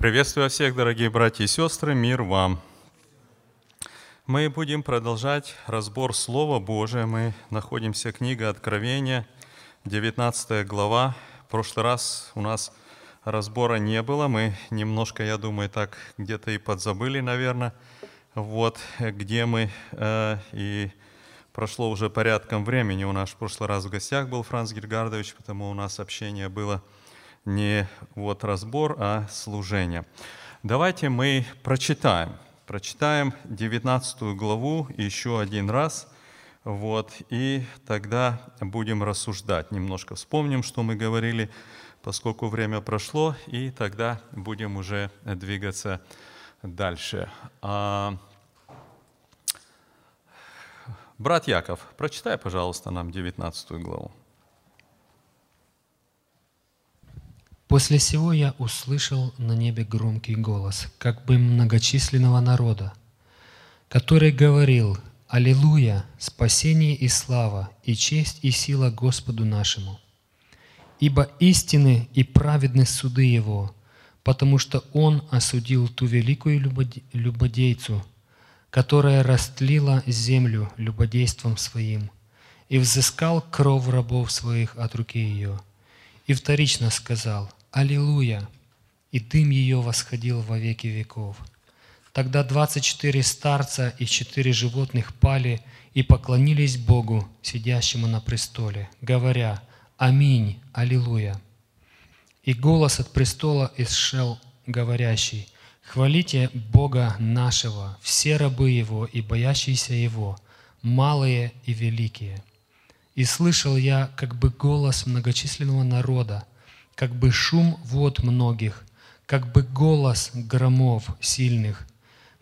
Приветствую всех, дорогие братья и сестры, мир вам. Мы будем продолжать разбор Слова Божия. Мы находимся книга Откровения, 19 глава. В прошлый раз у нас разбора не было. Мы немножко, я думаю, так где-то и подзабыли, наверное, вот где мы. Э, и прошло уже порядком времени. У нас в прошлый раз в гостях был Франц Гергардович, потому у нас общение было не вот разбор, а служение. Давайте мы прочитаем. Прочитаем 19 главу еще один раз, вот, и тогда будем рассуждать. Немножко вспомним, что мы говорили, поскольку время прошло, и тогда будем уже двигаться дальше. А... Брат Яков, прочитай, пожалуйста, нам 19 главу. После сего я услышал на небе громкий голос, как бы многочисленного народа, который говорил «Аллилуйя! Спасение и слава, и честь и сила Господу нашему! Ибо истины и праведны суды Его, потому что Он осудил ту великую любодейцу, которая растлила землю любодейством своим, и взыскал кровь рабов своих от руки ее, и вторично сказал – Аллилуйя! И дым ее восходил во веки веков. Тогда двадцать четыре старца и четыре животных пали и поклонились Богу, сидящему на престоле, говоря «Аминь, Аллилуйя!» И голос от престола исшел, говорящий «Хвалите Бога нашего, все рабы Его и боящиеся Его, малые и великие». И слышал я как бы голос многочисленного народа, как бы шум вод многих, как бы голос громов сильных,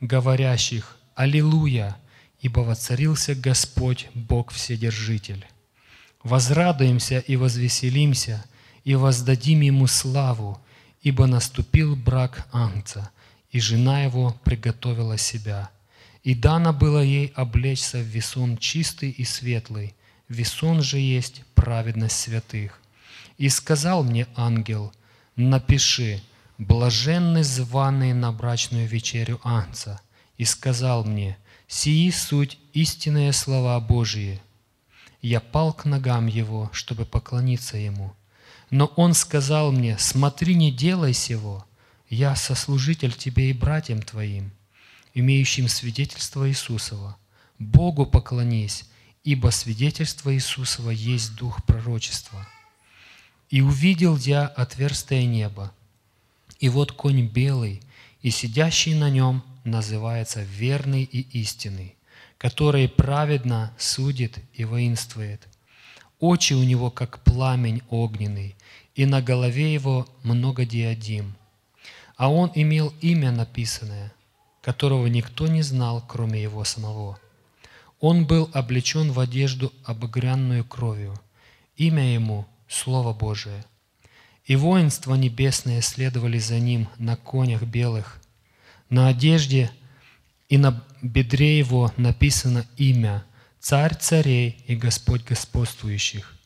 говорящих «Аллилуйя!» ибо воцарился Господь, Бог Вседержитель. Возрадуемся и возвеселимся, и воздадим Ему славу, ибо наступил брак Ангца, и жена его приготовила себя. И дано было ей облечься в весон чистый и светлый, весон же есть праведность святых. И сказал мне ангел, напиши, блаженны званые на брачную вечерю Анца. И сказал мне, сии суть истинные слова Божии. Я пал к ногам его, чтобы поклониться ему. Но он сказал мне, смотри, не делай сего, я сослужитель тебе и братьям твоим, имеющим свидетельство Иисусова. Богу поклонись, ибо свидетельство Иисусова есть дух пророчества. И увидел я отверстие неба, и вот конь белый, и сидящий на нем называется верный и истинный, который праведно судит и воинствует. Очи у него, как пламень огненный, и на голове его много диадим. А он имел имя написанное, которого никто не знал, кроме его самого. Он был облечен в одежду обогрянную кровью. Имя ему – Слово Божие. И воинства небесные следовали за ним на конях белых. На одежде и на бедре его написано имя «Царь царей и Господь господствующих»,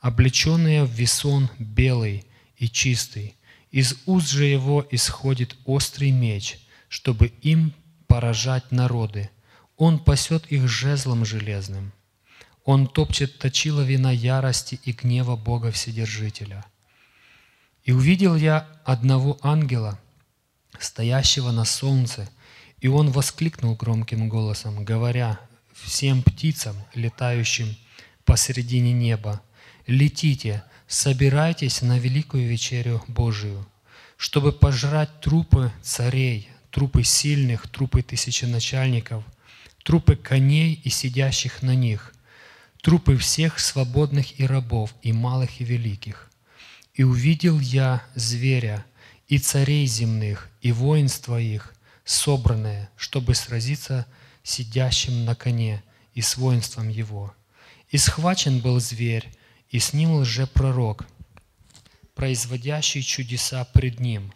облеченные в весон белый и чистый. Из уст же его исходит острый меч, чтобы им поражать народы. Он пасет их жезлом железным. Он топчет точила вина ярости и гнева Бога Вседержителя. И увидел я одного ангела, стоящего на солнце, и он воскликнул громким голосом, говоря всем птицам, летающим посредине неба, «Летите, собирайтесь на великую вечерю Божию, чтобы пожрать трупы царей, трупы сильных, трупы тысяченачальников, трупы коней и сидящих на них, трупы всех свободных и рабов, и малых, и великих. И увидел я зверя, и царей земных, и воинства их, собранное, чтобы сразиться сидящим на коне и с воинством его. И схвачен был зверь, и с ним лжепророк, производящий чудеса пред ним,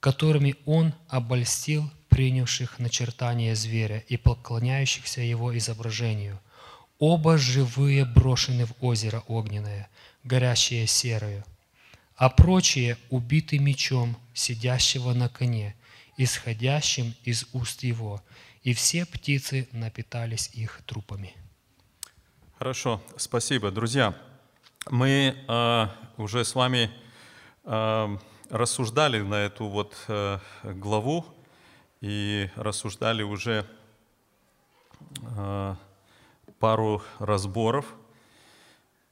которыми он обольстил принявших начертание зверя и поклоняющихся его изображению – Оба живые брошены в озеро огненное, горящее серою. а прочие убиты мечом сидящего на коне, исходящим из уст его, и все птицы напитались их трупами». Хорошо, спасибо. Друзья, мы э, уже с вами э, рассуждали на эту вот э, главу и рассуждали уже э, пару разборов.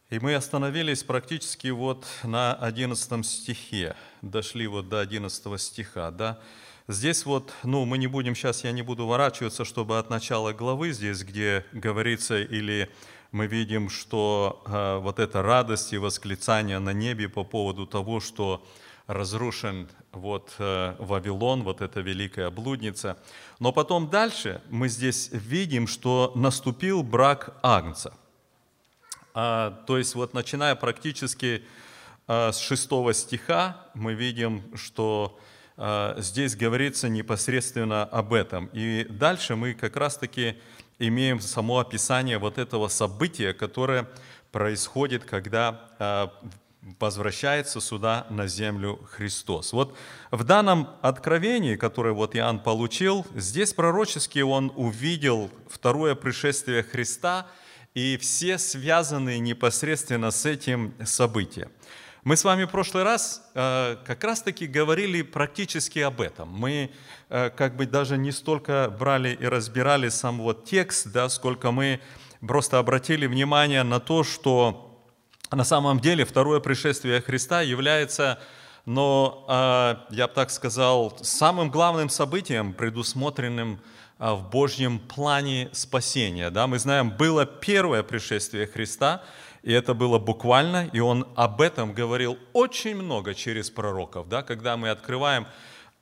И мы остановились практически вот на 11 стихе, дошли вот до 11 стиха, да. Здесь вот, ну, мы не будем, сейчас я не буду ворачиваться, чтобы от начала главы здесь, где говорится или мы видим, что э, вот эта радость и восклицание на небе по поводу того, что разрушен вот э, Вавилон, вот эта великая блудница. Но потом дальше мы здесь видим, что наступил брак Агнца. А, то есть вот начиная практически а, с шестого стиха мы видим, что а, здесь говорится непосредственно об этом. И дальше мы как раз-таки имеем само описание вот этого события, которое происходит, когда возвращается сюда на землю Христос. Вот в данном откровении, которое вот Иоанн получил, здесь пророчески он увидел второе пришествие Христа и все связанные непосредственно с этим события. Мы с вами в прошлый раз э, как раз-таки говорили практически об этом. Мы э, как бы даже не столько брали и разбирали сам вот текст, да, сколько мы просто обратили внимание на то, что на самом деле второе пришествие Христа является, но а, я бы так сказал, самым главным событием, предусмотренным а, в Божьем плане спасения. Да, мы знаем, было первое пришествие Христа, и это было буквально, и он об этом говорил очень много через пророков. Да, когда мы открываем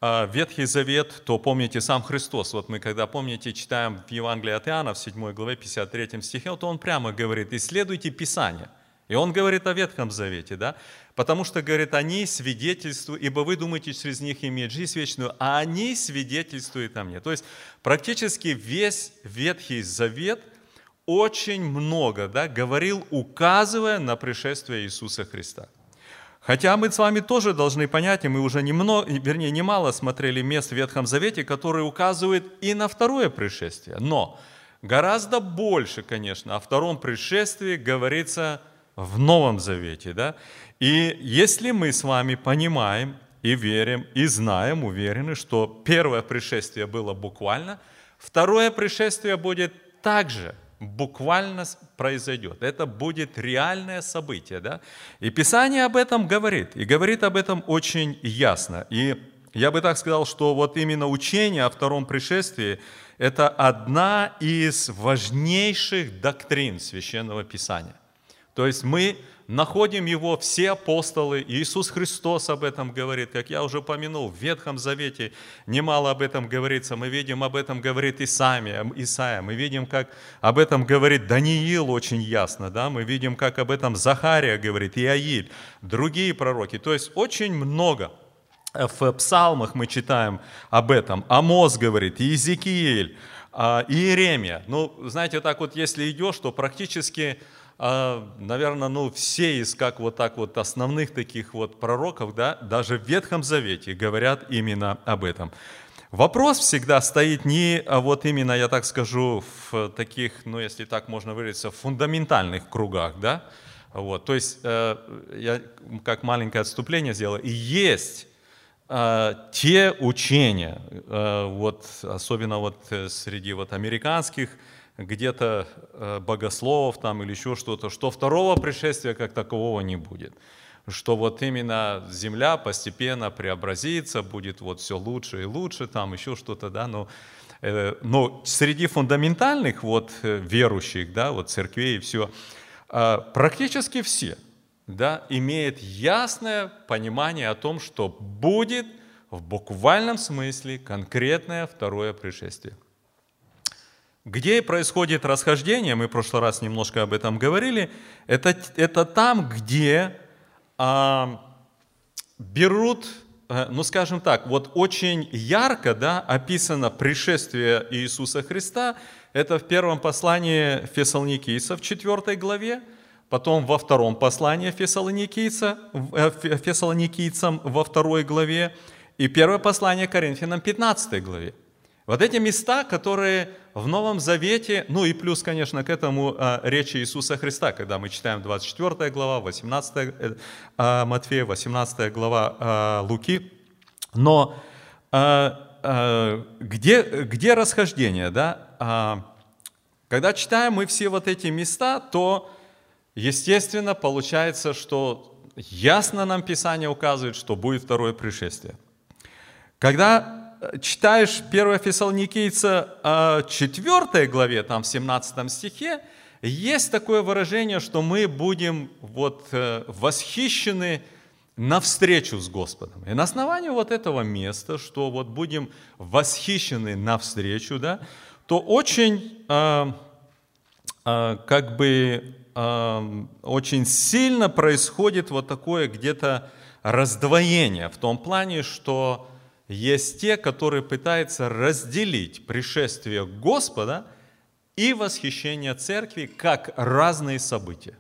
а, Ветхий Завет, то помните сам Христос. Вот мы, когда, помните, читаем в Евангелии от Иоанна, в 7 главе, 53 стихе, то он прямо говорит, исследуйте Писание. И он говорит о Ветхом Завете, да? Потому что, говорит, они свидетельствуют, ибо вы думаете через них иметь жизнь вечную, а они свидетельствуют о мне. То есть практически весь Ветхий Завет очень много да, говорил, указывая на пришествие Иисуса Христа. Хотя мы с вами тоже должны понять, и мы уже немного, вернее, немало смотрели мест в Ветхом Завете, которые указывают и на второе пришествие. Но гораздо больше, конечно, о втором пришествии говорится в Новом Завете. Да? И если мы с вами понимаем и верим, и знаем, уверены, что первое пришествие было буквально, второе пришествие будет также буквально произойдет. Это будет реальное событие. Да? И Писание об этом говорит, и говорит об этом очень ясно. И я бы так сказал, что вот именно учение о втором пришествии – это одна из важнейших доктрин Священного Писания. То есть мы находим его, все апостолы, Иисус Христос об этом говорит, как я уже упомянул, в Ветхом Завете немало об этом говорится, мы видим, об этом говорит Исаия, Исаия, мы видим, как об этом говорит Даниил очень ясно, да? мы видим, как об этом Захария говорит, Иаиль, другие пророки, то есть очень много в псалмах мы читаем об этом, Амос говорит, Иезекииль, а, Иеремия. Ну, знаете, так вот, если идешь, то практически а, наверное, ну, все из как вот так вот основных таких вот пророков, да, даже в Ветхом Завете говорят именно об этом. Вопрос всегда стоит не а вот именно, я так скажу, в таких, ну, если так можно выразиться, фундаментальных кругах, да, вот, то есть э, я как маленькое отступление сделал, и есть э, те учения, э, вот, особенно вот среди вот американских где-то э, богословов там или еще что-то, что второго пришествия как такового не будет. Что вот именно земля постепенно преобразится, будет вот все лучше и лучше, там еще что-то, да, но, э, но среди фундаментальных вот э, верующих, да, вот церквей и все, практически все, да, имеют ясное понимание о том, что будет в буквальном смысле конкретное второе пришествие. Где происходит расхождение, мы в прошлый раз немножко об этом говорили, это, это там, где а, берут, э, ну скажем так, вот очень ярко да, описано пришествие Иисуса Христа, это в первом послании Фессалоникийцев в 4 главе, потом во втором послании Фессалоникийца, э, Фессалоникийцам во второй главе и первое послание Коринфянам 15 главе. Вот эти места, которые в Новом Завете, ну и плюс, конечно, к этому а, речи Иисуса Христа, когда мы читаем 24 глава, 18 э, а, Матфея, 18 глава а, Луки. Но где, где расхождение? Да? Когда читаем мы все вот эти места, то, естественно, получается, что ясно нам Писание указывает, что будет второе пришествие. Когда читаешь 1 Фессалоникийца 4 главе, там в 17 стихе, есть такое выражение, что мы будем вот э, восхищены навстречу с Господом. И на основании вот этого места, что вот будем восхищены навстречу, да, то очень э, э, как бы э, очень сильно происходит вот такое где-то раздвоение в том плане, что есть те, которые пытаются разделить пришествие Господа и восхищение церкви как разные события.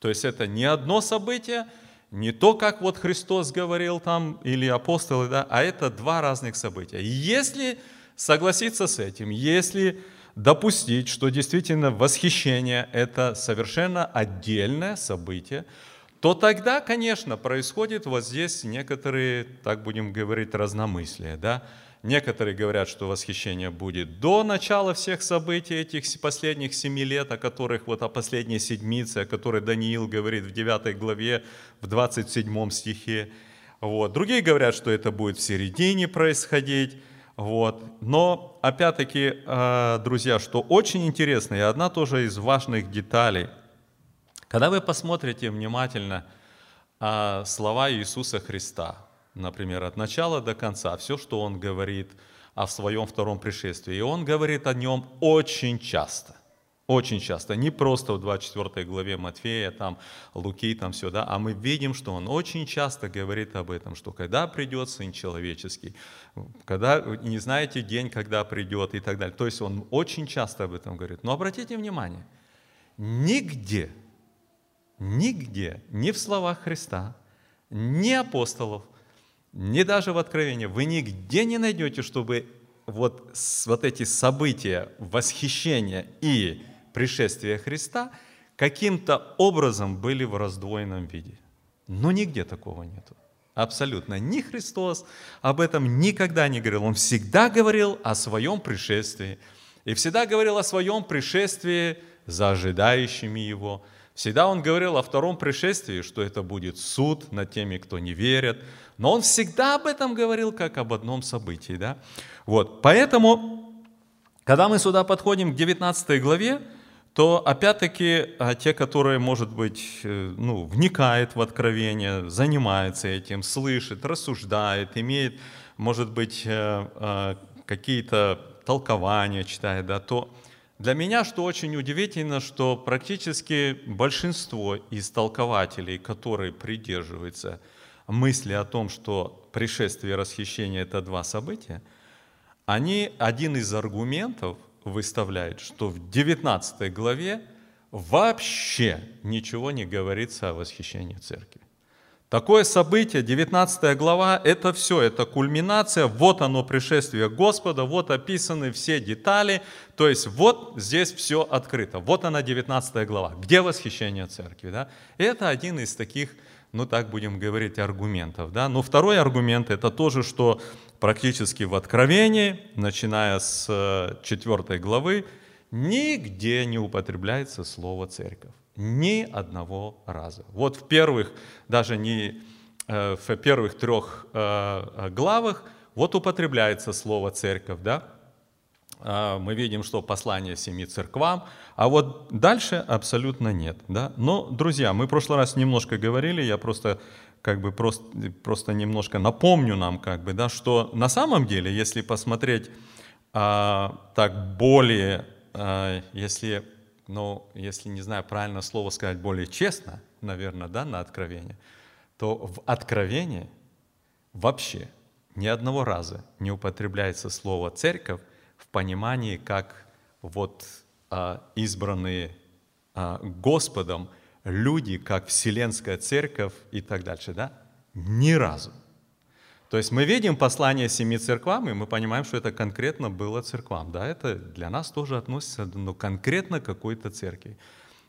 То есть это не одно событие, не то, как вот Христос говорил там, или апостолы, да, а это два разных события. Если согласиться с этим, если допустить, что действительно восхищение – это совершенно отдельное событие, то тогда, конечно, происходит вот здесь некоторые, так будем говорить, разномыслия. Да? Некоторые говорят, что восхищение будет до начала всех событий этих последних семи лет, о которых вот о последней седмице, о которой Даниил говорит в 9 главе, в 27 стихе. Вот. Другие говорят, что это будет в середине происходить. Вот. Но, опять-таки, э, друзья, что очень интересно, и одна тоже из важных деталей – когда вы посмотрите внимательно а, слова Иисуса Христа, например, от начала до конца, все, что Он говорит о своем втором пришествии, и Он говорит о нем очень часто. Очень часто, не просто в 24 главе Матфея, там, Луки, там все, да, а мы видим, что он очень часто говорит об этом, что когда придет Сын Человеческий, когда, не знаете день, когда придет и так далее. То есть он очень часто об этом говорит. Но обратите внимание, нигде Нигде, ни в словах Христа, ни апостолов, ни даже в Откровении, вы нигде не найдете, чтобы вот, вот эти события восхищения и пришествия Христа каким-то образом были в раздвоенном виде. Но нигде такого нету. Абсолютно. Ни Христос об этом никогда не говорил. Он всегда говорил о своем пришествии. И всегда говорил о своем пришествии за ожидающими Его, Всегда он говорил о втором пришествии, что это будет суд над теми, кто не верит. Но он всегда об этом говорил как об одном событии. Да? Вот. Поэтому, когда мы сюда подходим к 19 главе, то опять-таки а, те, которые, может быть, э, ну, вникают в откровение, занимаются этим, слышат, рассуждают, имеют, может быть, э, э, какие-то толкования читает, да, то для меня, что очень удивительно, что практически большинство из толкователей, которые придерживаются мысли о том, что пришествие и расхищение – это два события, они один из аргументов выставляют, что в 19 главе вообще ничего не говорится о восхищении церкви. Такое событие, 19 глава, это все, это кульминация, вот оно пришествие Господа, вот описаны все детали, то есть вот здесь все открыто, вот она 19 глава, где восхищение церкви, да? это один из таких, ну так будем говорить, аргументов, да? Но второй аргумент это тоже, что практически в Откровении, начиная с 4 э, главы, нигде не употребляется слово церковь. Ни одного раза. Вот в первых, даже не э, в первых трех э, э, главах, вот употребляется слово церковь, да? А, мы видим, что послание семи церквам, а вот дальше абсолютно нет, да? Но, друзья, мы в прошлый раз немножко говорили, я просто как бы просто, просто немножко напомню нам, как бы, да, что на самом деле, если посмотреть а, так более, а, если но если не знаю правильно слово сказать более честно, наверное, да, на откровение, то в откровении вообще ни одного раза не употребляется слово церковь в понимании как вот а, избранные а, Господом люди, как Вселенская Церковь и так дальше, да? Ни разу. То есть мы видим послание семи церквам, и мы понимаем, что это конкретно было церквам. Да, это для нас тоже относится ну, конкретно какой-то церкви.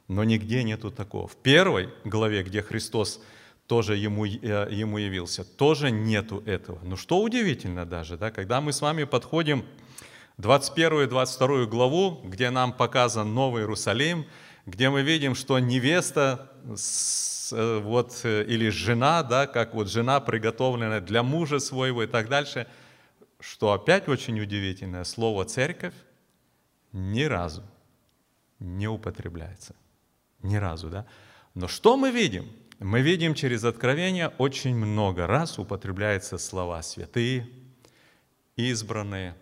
Но нигде нету такого. В первой главе, где Христос тоже ему, э, ему явился, тоже нету этого. Ну что удивительно даже, да, когда мы с вами подходим 21 и 22 главу, где нам показан Новый Иерусалим, где мы видим, что невеста э, вот, э, или жена, да, как вот жена приготовленная для мужа своего и так дальше, что опять очень удивительное, слово «церковь» ни разу не употребляется. Ни разу, да? Но что мы видим? Мы видим через Откровение очень много раз употребляются слова «святые», «избранные»,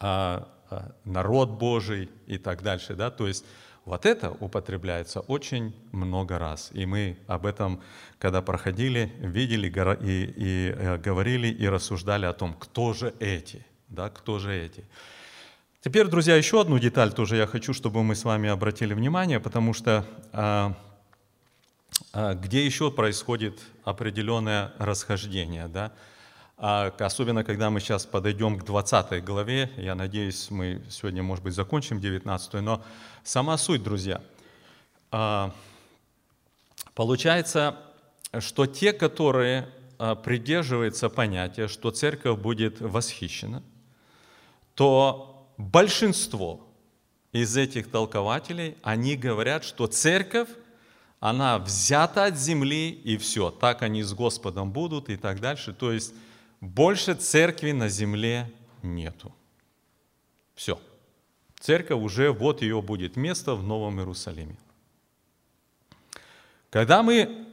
а, а, «народ Божий» и так дальше. Да? То есть вот это употребляется очень много раз. И мы об этом, когда проходили, видели и, и э, говорили и рассуждали о том, кто же эти, да, кто же эти. Теперь, друзья, еще одну деталь тоже я хочу, чтобы мы с вами обратили внимание, потому что а, а, где еще происходит определенное расхождение, да? А, особенно когда мы сейчас подойдем к 20 главе, я надеюсь, мы сегодня, может быть, закончим 19, но сама суть, друзья, а, получается, что те, которые а, придерживаются понятия, что церковь будет восхищена, то большинство из этих толкователей, они говорят, что церковь, она взята от земли, и все, так они с Господом будут и так дальше. То есть больше церкви на земле нету. Все. Церковь уже, вот ее будет место в Новом Иерусалиме. Когда мы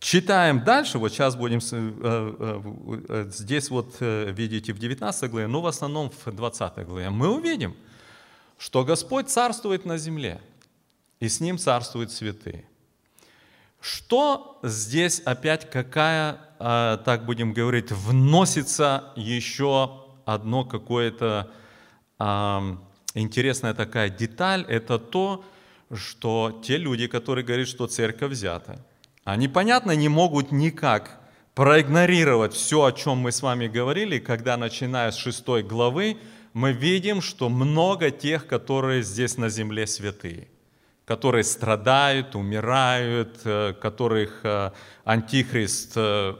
Читаем дальше, вот сейчас будем, э, э, э, здесь вот видите в 19 главе, но в основном в 20 главе, мы увидим, что Господь царствует на земле, и с Ним царствуют святые. Что здесь опять, какая, так будем говорить, вносится еще одно какое-то интересная такая деталь, это то, что те люди, которые говорят, что церковь взята, они, понятно, не могут никак проигнорировать все, о чем мы с вами говорили, когда, начиная с шестой главы, мы видим, что много тех, которые здесь на земле святые, которые страдают, умирают, э, которых э, Антихрист э,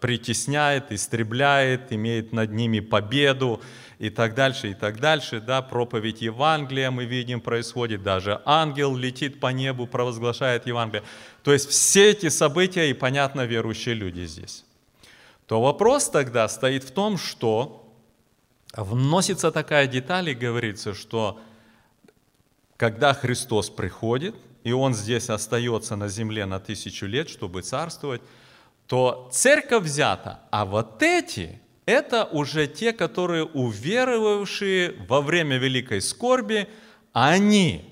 притесняет, истребляет, имеет над ними победу, и так дальше, и так дальше. Да, проповедь Евангелия мы видим происходит, даже ангел летит по небу, провозглашает Евангелие. То есть все эти события и, понятно, верующие люди здесь. То вопрос тогда стоит в том, что вносится такая деталь и говорится, что когда Христос приходит, и Он здесь остается на земле на тысячу лет, чтобы царствовать, то церковь взята, а вот эти – это уже те, которые уверовавшие во время великой скорби, они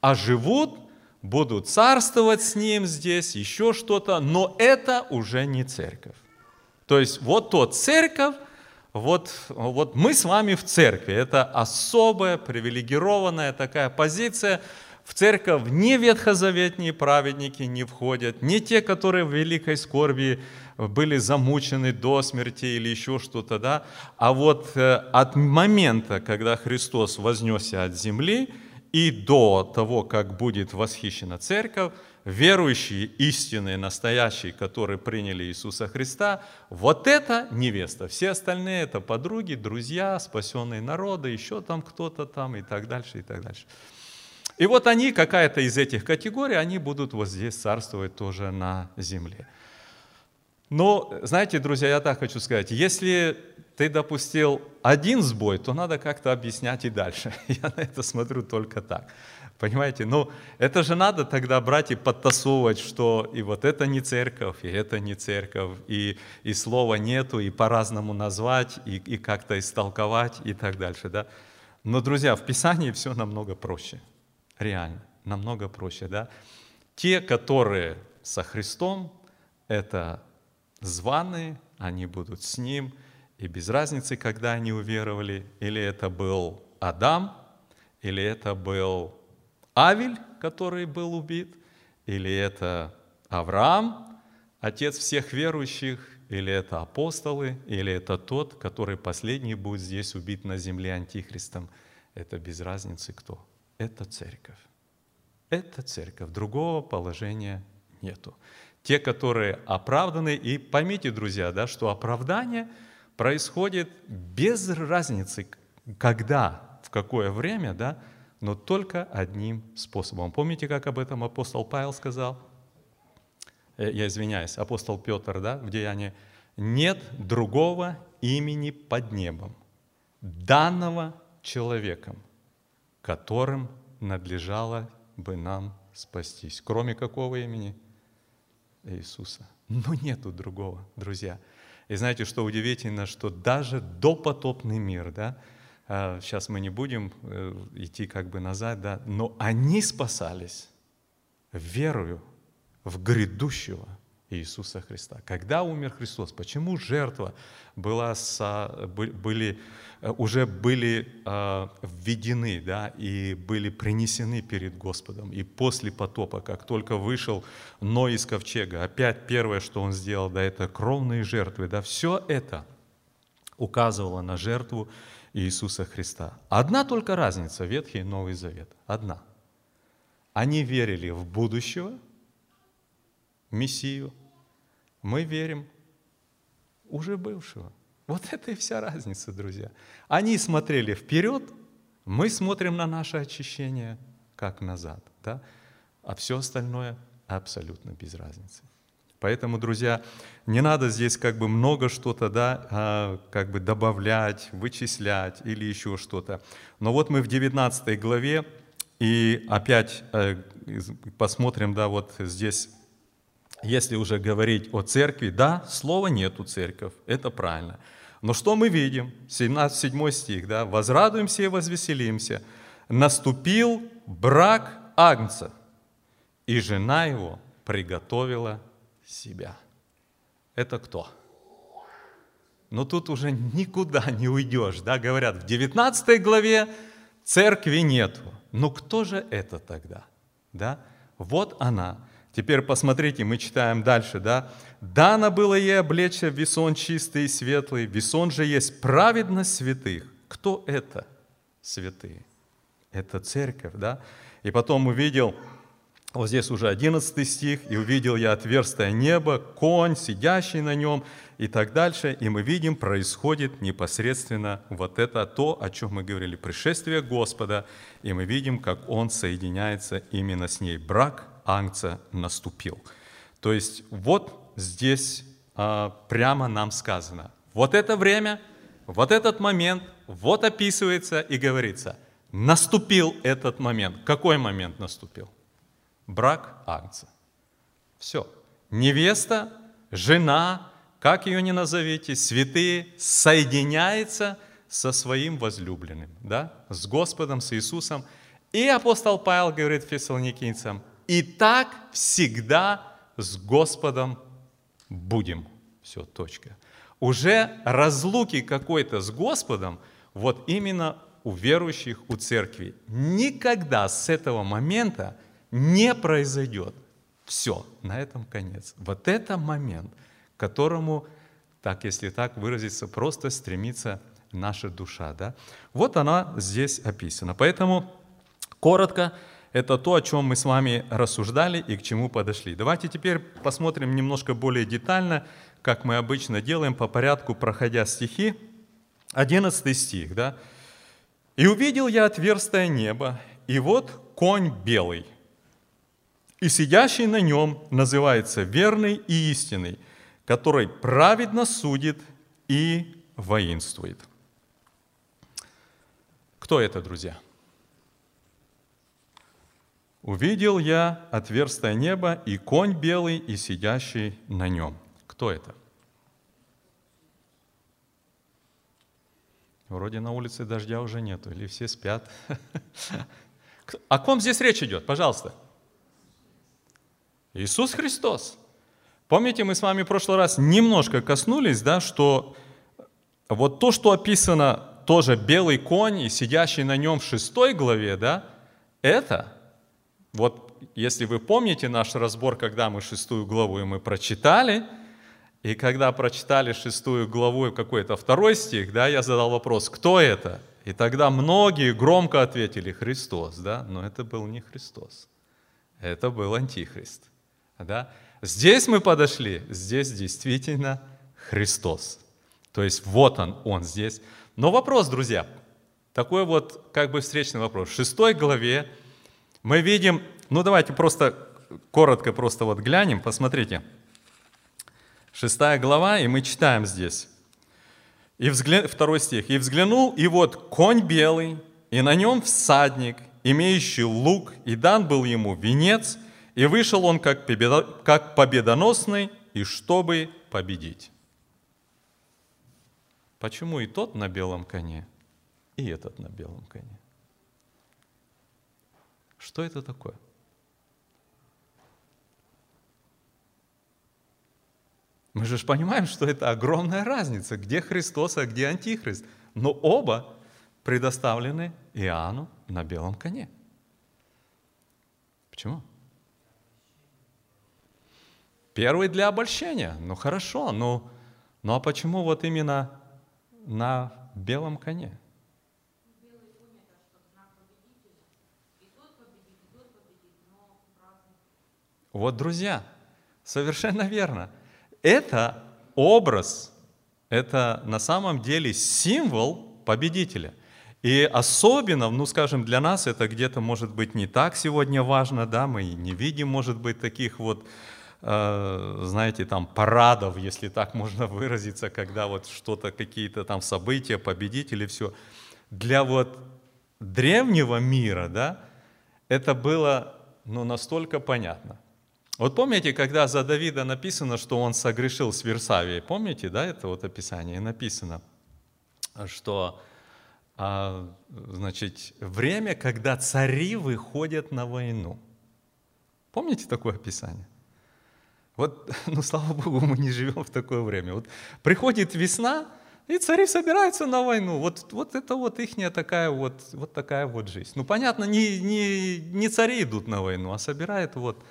оживут, будут царствовать с ним здесь, еще что-то, но это уже не церковь. То есть вот тот церковь, вот, вот мы с вами в церкви, это особая, привилегированная такая позиция – в церковь не ветхозаветные праведники не входят, не те, которые в великой скорби были замучены до смерти или еще что-то, да, а вот э, от момента, когда Христос вознесся от земли и до того, как будет восхищена церковь, верующие, истинные, настоящие, которые приняли Иисуса Христа, вот это невеста. Все остальные это подруги, друзья, спасенные народы, еще там кто-то там и так дальше, и так дальше. И вот они, какая-то из этих категорий, они будут вот здесь царствовать тоже на земле. Но, знаете, друзья, я так хочу сказать, если ты допустил один сбой, то надо как-то объяснять и дальше. Я на это смотрю только так. Понимаете? Ну, это же надо тогда брать и подтасовывать, что и вот это не церковь, и это не церковь, и, и слова нету, и по-разному назвать, и, и как-то истолковать, и так дальше. Да? Но, друзья, в Писании все намного проще реально, намного проще, да? Те, которые со Христом, это званые, они будут с Ним, и без разницы, когда они уверовали, или это был Адам, или это был Авель, который был убит, или это Авраам, отец всех верующих, или это апостолы, или это тот, который последний будет здесь убит на земле антихристом. Это без разницы кто. Это церковь. Это церковь. Другого положения нету. Те, которые оправданы, и поймите, друзья, да, что оправдание происходит без разницы, когда, в какое время, да, но только одним способом. Помните, как об этом апостол Павел сказал? Э, я извиняюсь, апостол Петр, да, в Деянии, нет другого имени под небом, данного человеком, которым надлежало бы нам спастись. Кроме какого имени? Иисуса. Но нету другого, друзья. И знаете, что удивительно, что даже допотопный мир, да, сейчас а, мы не будем э, идти как бы назад, да, но они спасались верою в грядущего Иисуса Христа. Когда умер Христос? Почему жертва была со, были, э, уже были э, введены да, и были принесены перед Господом? И после потопа, как только вышел Ной из ковчега, опять первое, что он сделал, да, это кровные жертвы. Да, все это указывало на жертву Иисуса Христа. Одна только разница, Ветхий и Новый Завет. Одна. Они верили в будущего – Мессию, мы верим уже бывшего. Вот это и вся разница, друзья. Они смотрели вперед, мы смотрим на наше очищение как назад. Да? А все остальное абсолютно без разницы. Поэтому, друзья, не надо здесь как бы много что-то, да, а, как бы добавлять, вычислять или еще что-то. Но вот мы в 19 главе, и опять э, посмотрим, да, вот здесь если уже говорить о церкви, да, слова нету церковь, это правильно. Но что мы видим? 17, 7 стих, да, «Возрадуемся и возвеселимся, наступил брак Агнца, и жена его приготовила себя». Это кто? Но тут уже никуда не уйдешь, да, говорят, в 19 главе церкви нету. Но кто же это тогда? Да? Вот она, Теперь посмотрите, мы читаем дальше, да? «Дано было ей облечься весон чистый и светлый, весон же есть праведность святых». Кто это святые? Это церковь, да? И потом увидел, вот здесь уже 11 стих, «И увидел я отверстое небо, конь, сидящий на нем» и так дальше. И мы видим, происходит непосредственно вот это то, о чем мы говорили, пришествие Господа, и мы видим, как Он соединяется именно с ней. Брак Агнца наступил. То есть вот здесь а, прямо нам сказано, вот это время, вот этот момент, вот описывается и говорится, наступил этот момент. Какой момент наступил? Брак Агнца. Все. Невеста, жена, как ее ни назовите, святые, соединяется со своим возлюбленным, да, с Господом, с Иисусом. И апостол Павел говорит фессалоникийцам, и так всегда с Господом будем. Все, точка. Уже разлуки какой-то с Господом, вот именно у верующих, у церкви, никогда с этого момента не произойдет. Все, на этом конец. Вот это момент, к которому, так если так выразиться, просто стремится наша душа. Да? Вот она здесь описана. Поэтому коротко это то, о чем мы с вами рассуждали и к чему подошли. Давайте теперь посмотрим немножко более детально, как мы обычно делаем, по порядку, проходя стихи. 11 стих, да? «И увидел я отверстое небо, и вот конь белый, и сидящий на нем называется верный и истинный, который праведно судит и воинствует». Кто это, друзья? Увидел я отверстое небо и конь белый и сидящий на нем. Кто это? Вроде на улице дождя уже нету, или все спят. О ком здесь речь идет? Пожалуйста. Иисус Христос. Помните, мы с вами в прошлый раз немножко коснулись, да, что вот то, что описано тоже белый конь и сидящий на нем в шестой главе, да, это вот если вы помните наш разбор, когда мы шестую главу и мы прочитали, и когда прочитали шестую главу какой-то второй стих, да, я задал вопрос, кто это? И тогда многие громко ответили Христос, да, но это был не Христос, это был Антихрист, да. Здесь мы подошли, здесь действительно Христос. То есть вот он, он здесь. Но вопрос, друзья, такой вот как бы встречный вопрос. В шестой главе мы видим, ну давайте просто коротко просто вот глянем, посмотрите. Шестая глава, и мы читаем здесь. И взгля... Второй стих. «И взглянул, и вот конь белый, и на нем всадник, имеющий лук, и дан был ему венец, и вышел он как, победо... как победоносный, и чтобы победить». Почему и тот на белом коне, и этот на белом коне? Что это такое? Мы же понимаем, что это огромная разница, где Христос, а где Антихрист. Но оба предоставлены Иоанну на белом коне. Почему? Первый для обольщения. Ну хорошо, ну, ну а почему вот именно на белом коне? Вот, друзья, совершенно верно. Это образ, это на самом деле символ победителя. И особенно, ну скажем, для нас это где-то может быть не так сегодня важно, да, мы не видим, может быть, таких вот, знаете, там парадов, если так можно выразиться, когда вот что-то, какие-то там события, победители, все. Для вот древнего мира, да, это было, ну, настолько понятно – вот помните, когда за Давида написано, что он согрешил с Версавией, помните, да, это вот описание написано, что, а, значит, время, когда цари выходят на войну. Помните такое описание? Вот, ну, слава Богу, мы не живем в такое время. Вот приходит весна, и цари собираются на войну. Вот, вот это вот их такая вот, вот такая вот жизнь. Ну, понятно, не, не, не цари идут на войну, а собирают вот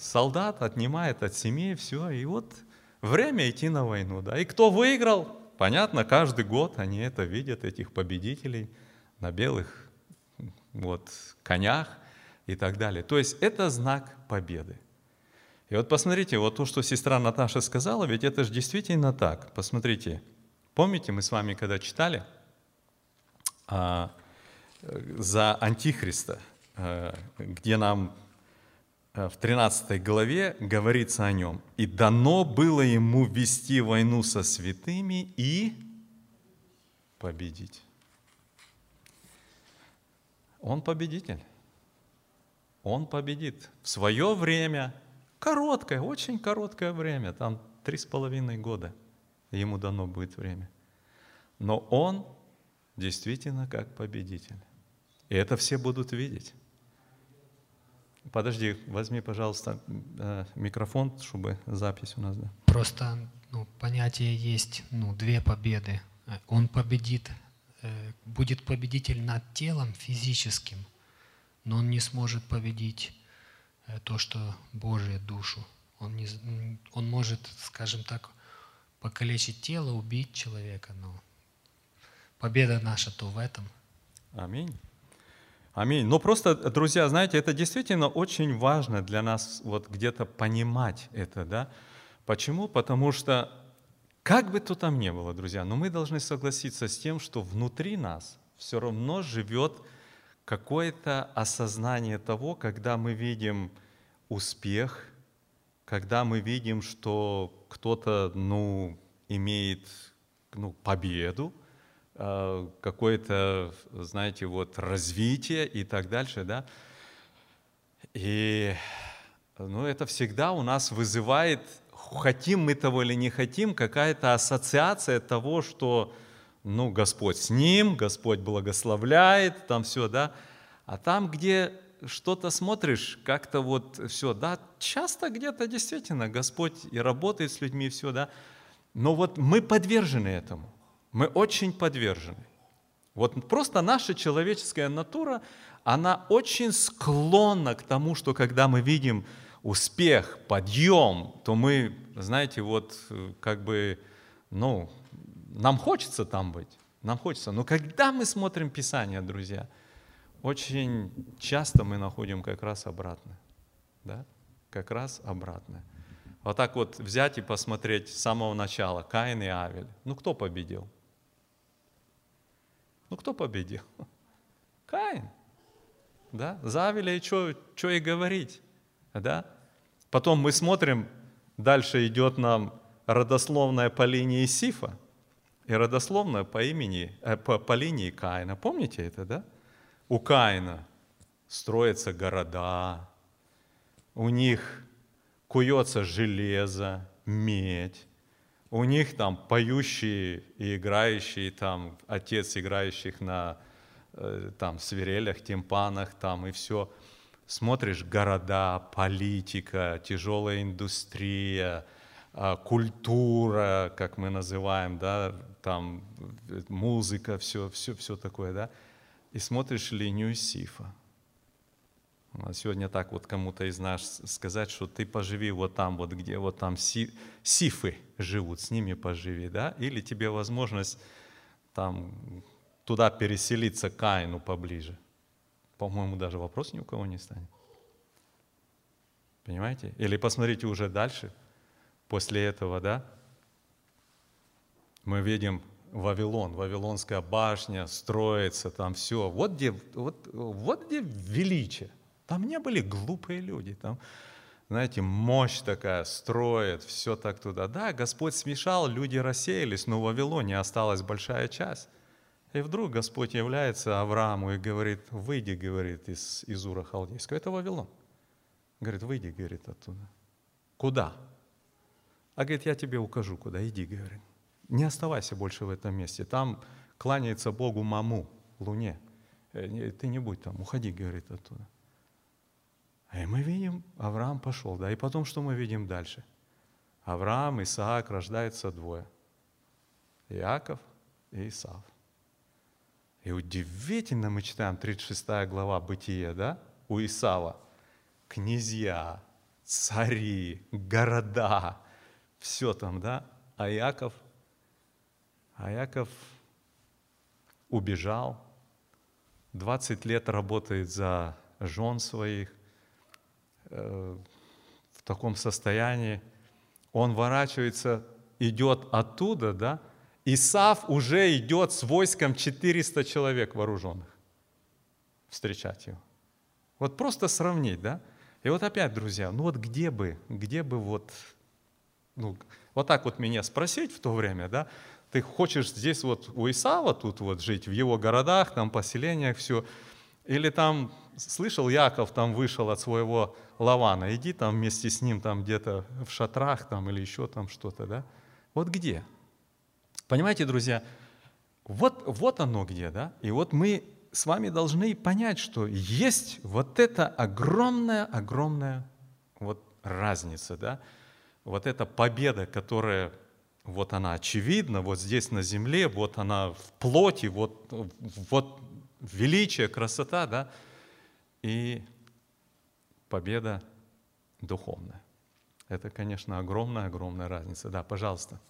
солдат отнимает от семьи, все, и вот время идти на войну. Да. И кто выиграл? Понятно, каждый год они это видят, этих победителей на белых вот, конях и так далее. То есть это знак победы. И вот посмотрите, вот то, что сестра Наташа сказала, ведь это же действительно так. Посмотрите, помните, мы с вами когда читали а, за Антихриста, а, где нам Э, в 13 главе говорится о нем. «И дано было ему вести войну со святыми и победить». Он победитель. Он победит. В свое время, короткое, очень короткое время, там три с половиной года ему дано будет время. Но он действительно как победитель. И это все будут видеть. Подожди, возьми, пожалуйста, э, микрофон, чтобы запись у нас. Да. Просто ну, понятие есть, ну, две победы. Он победит, э, будет победитель над телом физическим, но он не сможет победить то, что Божие душу. Он, не, он может, скажем так, покалечить тело, убить человека, но победа наша то в этом. Аминь. Аминь. Ну просто, друзья, знаете, это действительно очень важно для нас вот где-то понимать это, да? Почему? Потому что как бы то там ни было, друзья, но мы должны согласиться с тем, что внутри нас все равно живет какое-то осознание того, когда мы видим успех, когда мы видим, что кто-то, ну, имеет ну, победу, Э, какое-то, знаете, вот развитие и так дальше, да. И ну, это всегда у нас вызывает, хотим мы того или не хотим, какая-то ассоциация того, что ну, Господь с ним, Господь благословляет, там все, да. А там, где что-то смотришь, как-то вот все, да, часто где-то действительно Господь и работает с людьми, все, да, но вот мы подвержены этому. Мы очень подвержены. Вот просто наша человеческая натура, она очень склонна к тому, что когда мы видим успех, подъем, то мы, знаете, вот э, как бы, ну, нам хочется там быть, нам хочется. Но когда мы смотрим Писание, друзья, очень часто мы находим как раз обратно. Да? Как раз обратно. Вот так вот взять и посмотреть с самого начала Каин и Авель. Ну кто победил? Ну кто победил? Каин. Да? За Авеля и что и говорить. Да? Потом мы смотрим, дальше идет нам родословная по линии Сифа и родословная по, имени, э, по, по линии Каина. Помните это, да? У Каина строятся города, у них куется железо, медь, у них там поющие и играющие, там отец играющих на э, там, свирелях, тимпанах там и все. Смотришь города, политика, тяжелая индустрия, культура, как мы называем, да, там музыка, все, все, все такое, да, и смотришь линию Сифа – а сегодня так вот кому-то из нас сказать, что ты поживи вот там, вот где вот там си, сифы живут, с ними поживи, да? Или тебе возможность там туда переселиться к Каину поближе. По-моему, даже вопрос ни у кого не станет. Понимаете? Или посмотрите уже дальше, после этого, да? Мы видим Вавилон, Вавилонская башня строится, там все. Вот где, вот, вот где величие. Там не были глупые люди, там, знаете, мощь такая строит, все так туда. Да, Господь смешал, люди рассеялись, но в Вавилоне осталась большая часть. И вдруг Господь является Аврааму и говорит, выйди, говорит, из, из Ура Халдейского. Это Вавилон. Говорит, выйди, говорит, оттуда. Куда? А говорит, я тебе укажу, куда, иди, говорит. Не оставайся больше в этом месте. Там кланяется Богу Маму, Луне. Э, ты не будь там, уходи, говорит, оттуда. И мы видим, Авраам пошел, да, и потом что мы видим дальше? Авраам, Исаак, рождается двое. Иаков и Исав. И удивительно мы читаем 36 глава Бытия, да, у Исава. Князья, цари, города, все там, да, а Иаков, а Иаков убежал, 20 лет работает за жен своих, Э, в таком состоянии, он ворачивается, идет оттуда, да, Исав уже идет с войском 400 человек вооруженных встречать его. Вот просто сравнить, да? И вот опять, друзья, ну вот где бы, где бы вот, ну, вот так вот меня спросить в то время, да, ты хочешь здесь вот у Исава тут вот жить, в его городах, там поселениях, все, или там, слышал, Яков там вышел от своего Лавана, иди там вместе с ним там где-то в шатрах там или еще там что-то, да? Вот где? Понимаете, друзья, вот, вот оно где, да? И вот мы с вами должны понять, что есть вот эта огромная-огромная вот разница, да? Вот эта победа, которая вот она очевидна, вот здесь на земле, вот она в плоти, вот, вот величие, красота, да, и победа духовная. Это, конечно, огромная-огромная разница. Да, пожалуйста.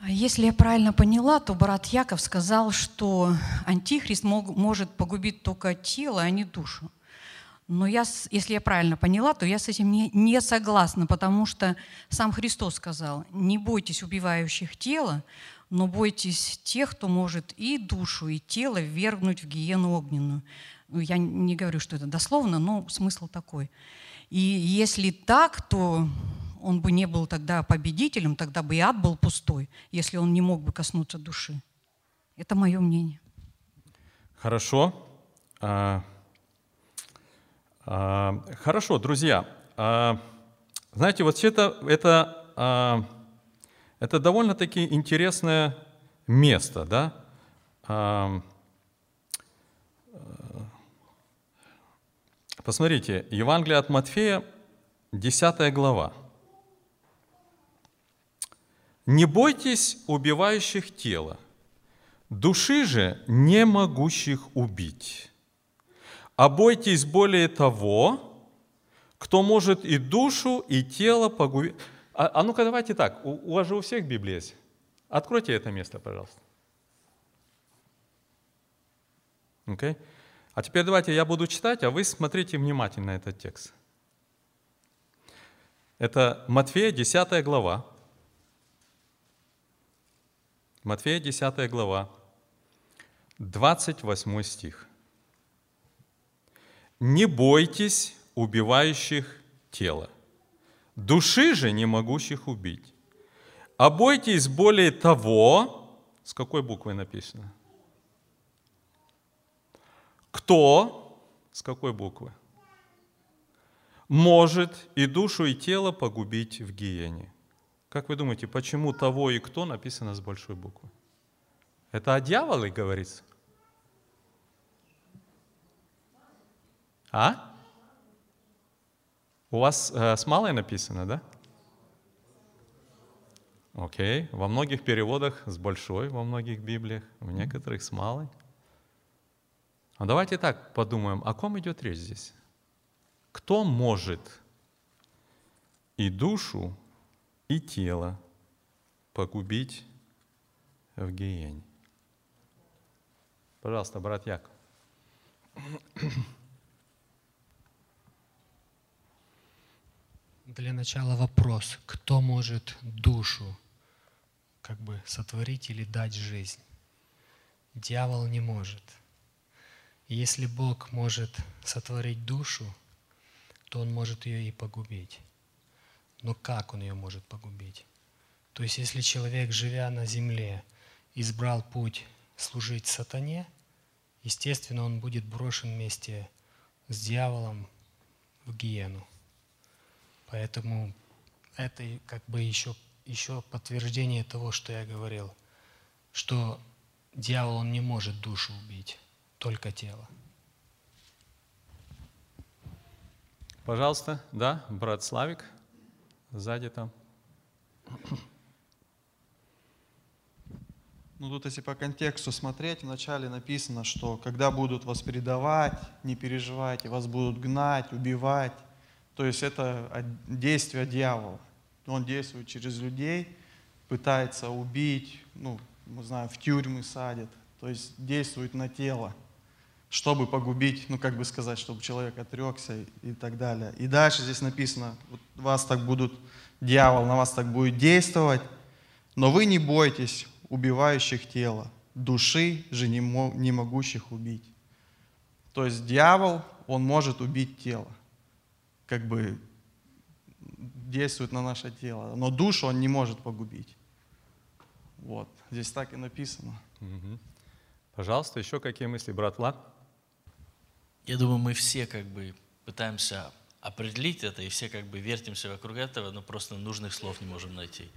А если я правильно поняла, то брат Яков сказал, что антихрист мог, может погубить только тело, а не душу. Но я, если я правильно поняла, то я с этим не, не согласна, потому что сам Христос сказал, не бойтесь убивающих тело, но бойтесь тех, кто может и душу, и тело ввергнуть в гиену огненную. Ну, я не говорю, что это дословно, но смысл такой. И если так, то он бы не был тогда победителем, тогда бы и ад был пустой, если он не мог бы коснуться души. Это мое мнение. Хорошо. А, хорошо, друзья. А, знаете, вот это, это, а, это довольно-таки интересное место, да? А, Посмотрите, Евангелие от Матфея, 10 глава. «Не бойтесь убивающих тело, Души же, не могущих убить. А бойтесь более того, кто может и душу, и тело погубить. А, а ну-ка давайте так, у, у вас же у всех Библия есть. Откройте это место, пожалуйста. Okay? А теперь давайте я буду читать, а вы смотрите внимательно этот текст. Это Матфея 10 глава. Матфея 10 глава, 28 стих. «Не бойтесь убивающих тело, души же не могущих убить. А бойтесь более того, с какой буквой написано? Кто, с какой буквы? Может и душу, и тело погубить в гиене. Как вы думаете, почему того и кто написано с большой буквы? Это о дьяволе говорится? А? У вас э, с малой написано, да? Окей. Во многих переводах с большой, во многих Библиях, в некоторых с малой. А давайте так подумаем, о ком идет речь здесь? Кто может и душу, и тело погубить в гиене? Пожалуйста, брат Яков. Для начала вопрос, кто может душу как бы сотворить или дать жизнь? Дьявол не может. Если Бог может сотворить душу, то Он может ее и погубить. Но как Он ее может погубить? То есть если человек, живя на земле, избрал путь служить сатане, естественно, он будет брошен вместе с дьяволом в гиену. Поэтому это как бы еще, еще подтверждение того, что я говорил, что дьявол, он не может душу убить, только тело. Пожалуйста, да, брат Славик, сзади там. Ну тут если по контексту смотреть, вначале написано, что когда будут вас предавать, не переживайте, вас будут гнать, убивать. То есть это действие дьявола. Он действует через людей, пытается убить, ну, мы знаем, в тюрьмы садит, то есть действует на тело, чтобы погубить, ну, как бы сказать, чтобы человек отрекся и так далее. И дальше здесь написано, вот вас так будут, дьявол на вас так будет действовать, но вы не бойтесь убивающих тело, души же не, не могущих убить. То есть дьявол, он может убить тело как бы действует на наше тело, но душу он не может погубить. Вот, здесь так и написано. Угу. Пожалуйста, еще какие мысли, брат Влад? Я думаю, мы все как бы пытаемся определить это, и все как бы вертимся вокруг этого, но просто нужных слов не можем найти.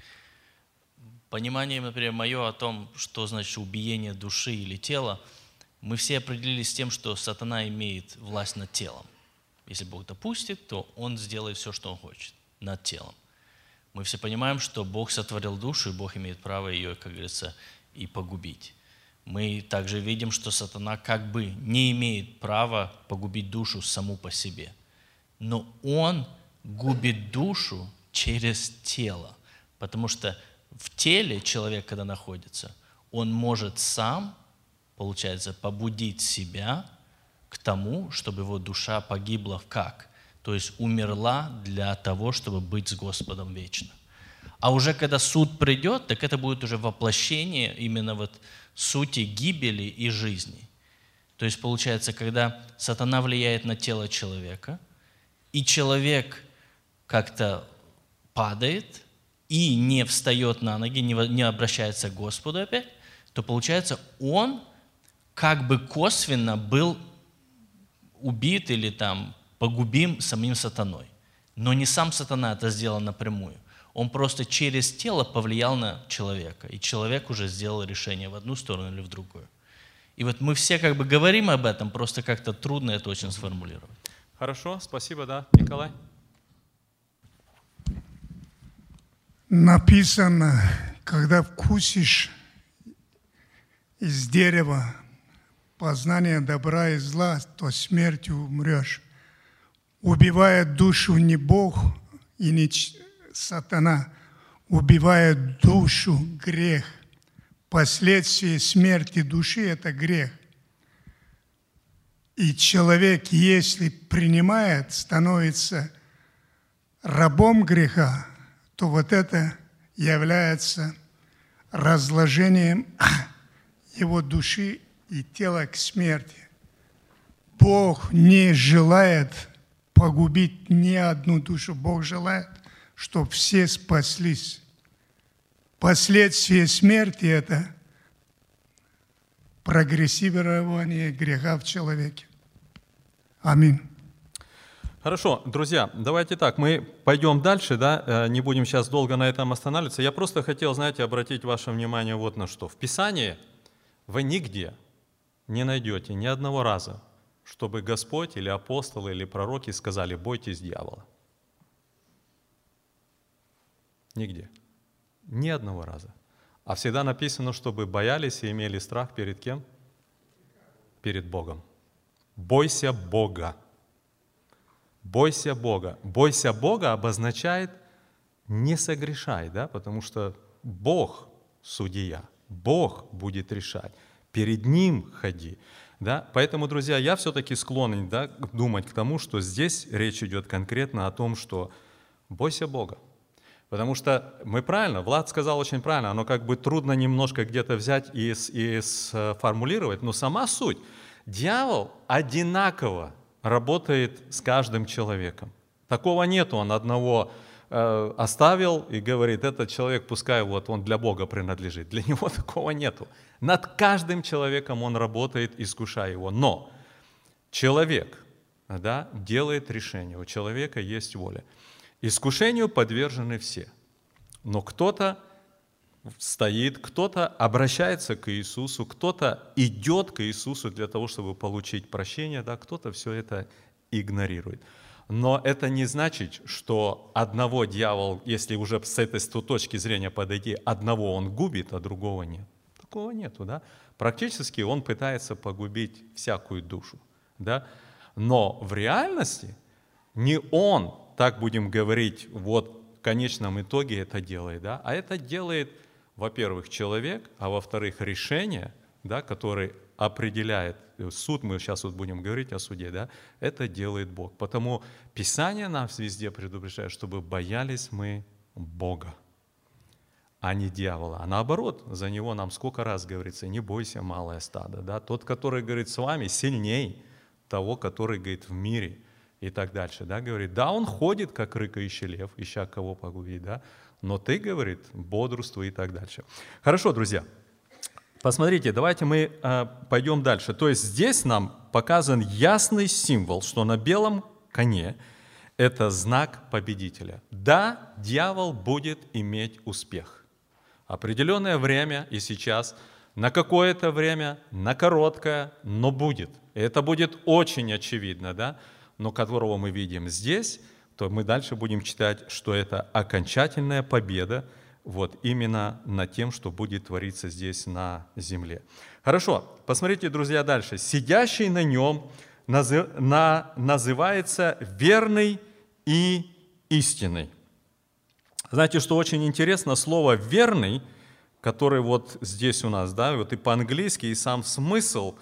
Понимание, например, мое о том, что значит убиение души или тела, мы все определились с тем, что сатана имеет власть над телом. Если Бог допустит, то Он сделает все, что Он хочет над телом. Мы все понимаем, что Бог сотворил душу, и Бог имеет право ее, как говорится, и погубить. Мы также видим, что сатана как бы не имеет права погубить душу саму по себе. Но он губит душу через тело. Потому что в теле человек, когда находится, он может сам, получается, побудить себя к тому, чтобы его душа погибла как? То есть умерла для того, чтобы быть с Господом вечно. А уже когда суд придет, так это будет уже воплощение именно вот сути гибели и жизни. То есть получается, когда сатана влияет на тело человека, и человек как-то падает и не встает на ноги, не обращается к Господу опять, то получается, он как бы косвенно был убит или там погубим самим сатаной. Но не сам сатана это сделал напрямую. Он просто через тело повлиял на человека. И человек уже сделал решение в одну сторону или в другую. И вот мы все как бы говорим об этом, просто как-то трудно это очень сформулировать. Хорошо, спасибо, да, Николай. Написано, когда вкусишь из дерева познания добра и зла, то смертью умрешь. Убивает душу не Бог и не сатана, убивает душу грех. Последствие смерти души – это грех. И человек, если принимает, становится рабом греха, то вот это является разложением его души и тела к смерти. Бог не желает погубить ни одну душу. Бог желает, чтобы все спаслись. Последствия смерти – это прогрессирование греха в человеке. Аминь. Хорошо, друзья, давайте так, мы пойдем дальше, да, э, не будем сейчас долго на этом останавливаться. Я просто хотел, знаете, обратить ваше внимание вот на что. В Писании вы нигде не найдете ни одного раза, чтобы Господь или апостолы или пророки сказали «бойтесь дьявола». Нигде. Ни одного раза. А всегда написано, чтобы боялись и имели страх перед кем? Перед Богом. Бойся Бога. Бойся Бога. Бойся Бога обозначает не согрешай, да, потому что Бог судья, Бог будет решать. Перед Ним ходи. Да? Поэтому, друзья, я все-таки склонен да, думать к тому, что здесь речь идет конкретно о том, что бойся Бога. Потому что мы правильно, Влад сказал очень правильно, оно как бы трудно немножко где-то взять и, и сформулировать, но сама суть. Дьявол одинаково работает с каждым человеком. Такого нету, он одного оставил и говорит, этот человек, пускай вот он для Бога принадлежит. Для него такого нету. Над каждым человеком он работает, искушая его. Но человек да, делает решение, у человека есть воля. Искушению подвержены все. Но кто-то стоит, кто-то обращается к Иисусу, кто-то идет к Иисусу для того, чтобы получить прощение, да, кто-то все это игнорирует. Но это не значит, что одного дьявол, если уже с этой точки зрения подойти, одного он губит, а другого нет. Такого нету, да? Практически он пытается погубить всякую душу, да? Но в реальности не он, так будем говорить, вот в конечном итоге это делает, да? А это делает, во-первых, человек, а во-вторых, решение, да, который определяет суд, мы сейчас вот будем говорить о суде, да, это делает Бог. Потому Писание нас везде предупреждает, чтобы боялись мы Бога, а не дьявола. А наоборот, за него нам сколько раз говорится, не бойся, малое стадо. Да? Тот, который говорит с вами, сильней того, который говорит в мире и так дальше. Да? Говорит, да, он ходит, как рыкающий лев, ища кого погубить, да? но ты, говорит, бодрствуй и так дальше. Хорошо, друзья, Посмотрите, давайте мы э, пойдем дальше. То есть здесь нам показан ясный символ, что на белом коне это знак победителя. Да, дьявол будет иметь успех. Определенное время и сейчас, на какое-то время, на короткое, но будет. Это будет очень очевидно, да? но которого мы видим здесь, то мы дальше будем читать, что это окончательная победа, вот именно над тем, что будет твориться здесь на земле. Хорошо, посмотрите, друзья, дальше. Сидящий на нем назы- на- называется верный и истинный. Знаете, что очень интересно, слово «верный», который вот здесь у нас, да, вот и по-английски, и сам смысл,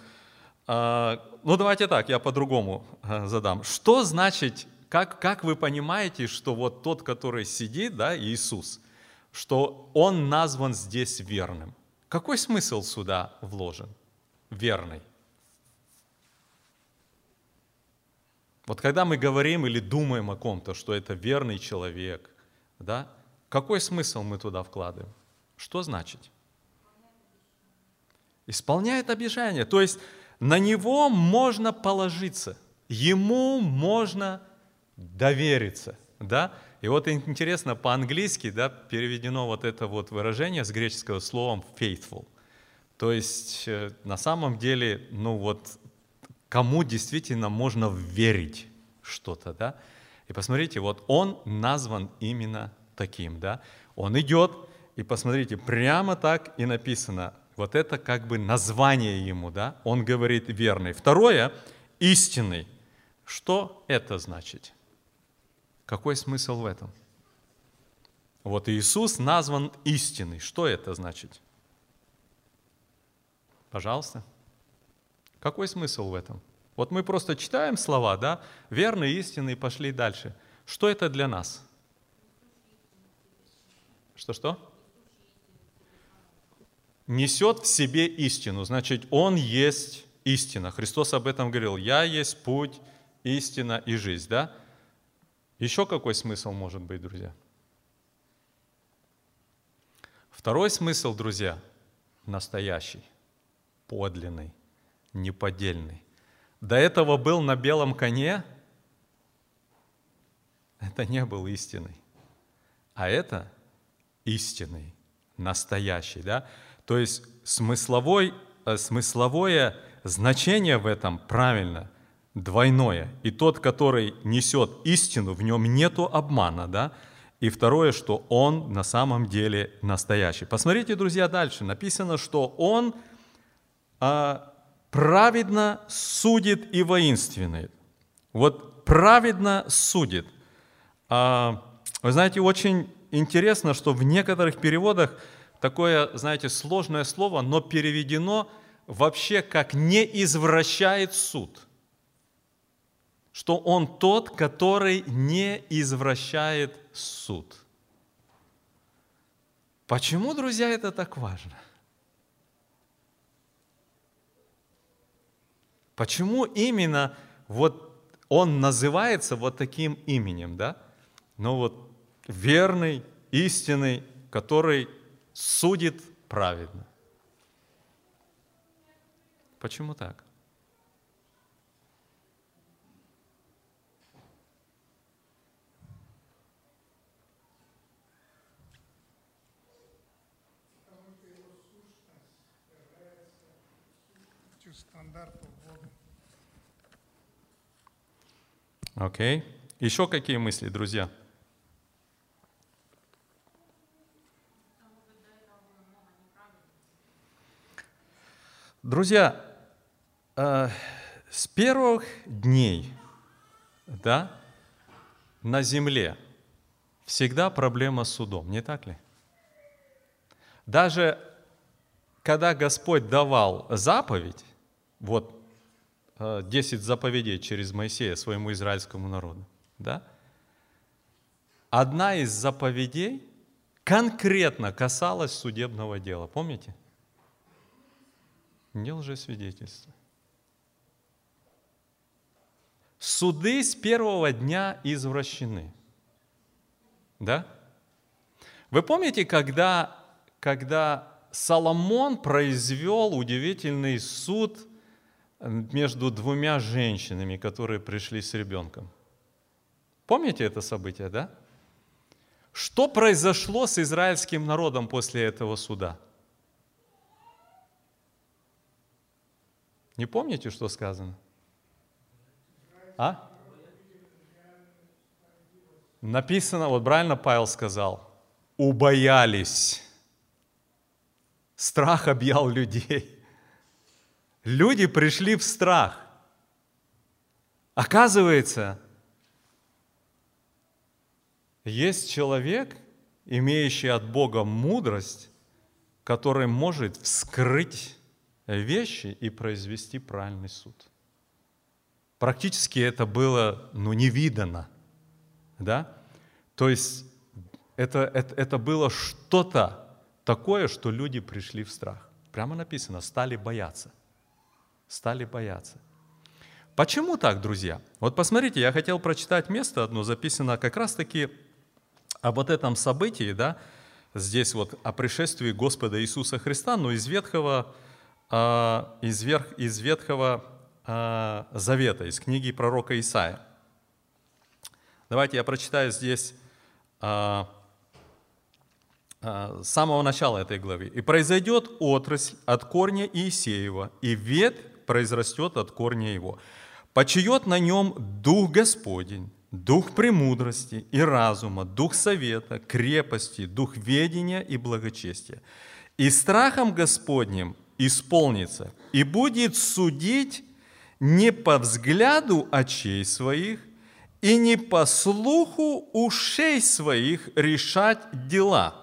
а, ну давайте так, я по-другому а, задам. Что значит, как, как вы понимаете, что вот тот, который сидит, да, Иисус, что Он назван здесь верным? Какой смысл сюда вложен? Верный. Вот когда мы говорим или думаем о ком-то, что это верный человек, да, какой смысл мы туда вкладываем? Что значит? Исполняет обещание. То есть на него можно положиться, ему можно довериться. Да? И вот интересно, по-английски да, переведено вот это вот выражение с греческого словом faithful. То есть э, на самом деле, ну вот, кому действительно можно верить что-то, да? И посмотрите, вот он назван именно таким, да? Он идет, и посмотрите, прямо так и написано, Вот это как бы название ему, да? Он говорит верный. Второе, истинный. Что это значит? Какой смысл в этом? Вот Иисус назван истинный. Что это значит? Пожалуйста. Какой смысл в этом? Вот мы просто читаем слова, да? Верный, истинный, пошли дальше. Что это для нас? Что-что? Несет в себе истину. Значит, Он есть истина. Христос об этом говорил. Я есть путь, истина и жизнь, да? Еще какой смысл может быть, друзья? Второй смысл, друзья, настоящий, подлинный, неподдельный. До этого был на белом коне, это не был истинный. А это истинный, настоящий. Да? То есть смысловой, э, смысловое значение в этом правильно, двойное. И тот, который несет истину, в нем нету обмана. Да? И второе, что он на самом деле настоящий. Посмотрите, друзья, дальше. Написано, что он а, праведно судит и воинственный. Вот праведно судит. А, вы знаете, очень интересно, что в некоторых переводах такое, знаете, сложное слово, но переведено вообще как «не извращает суд». Что он тот, который не извращает суд. Почему, друзья, это так важно? Почему именно вот он называется вот таким именем, да? Ну вот верный, истинный, который судит праведно. Почему так? Окей. Okay. Еще какие мысли, друзья? Друзья, э, с первых дней да, на земле всегда проблема с судом, не так ли? Даже когда Господь давал заповедь, вот 10 э, заповедей через Моисея своему израильскому народу. Да? Одна из заповедей конкретно касалась судебного дела. Помните? Не лжесвидетельство. Суды с первого дня извращены. Да? Вы помните, когда, когда Соломон произвел удивительный суд – между двумя женщинами, которые пришли с ребенком. Помните это событие, да? Что произошло с израильским народом после этого суда? Не помните, что сказано? А? Написано, вот правильно Павел сказал, убоялись. Страх объял людей. Люди пришли в страх. Оказывается, есть человек, имеющий от Бога мудрость, который может вскрыть вещи и произвести правильный суд. Практически это было ну, невидано. Да? То есть это, это, это было что-то такое, что люди пришли в страх. Прямо написано, стали бояться стали бояться. Почему так, друзья? Вот посмотрите, я хотел прочитать место одно, записано как раз-таки об вот этом событии, да, здесь вот о пришествии Господа Иисуса Христа, но из Ветхого, а, из, верх, из Ветхого а, Завета, из книги пророка Исаия. Давайте я прочитаю здесь а, с самого начала этой главы. «И произойдет отрасль от корня Иисеева, и ветвь произрастет от корня его. Почает на нем Дух Господень, Дух премудрости и разума, Дух совета, крепости, Дух ведения и благочестия. и страхом Господним исполнится, и будет судить не по взгляду очей своих, и не по слуху ушей своих решать дела.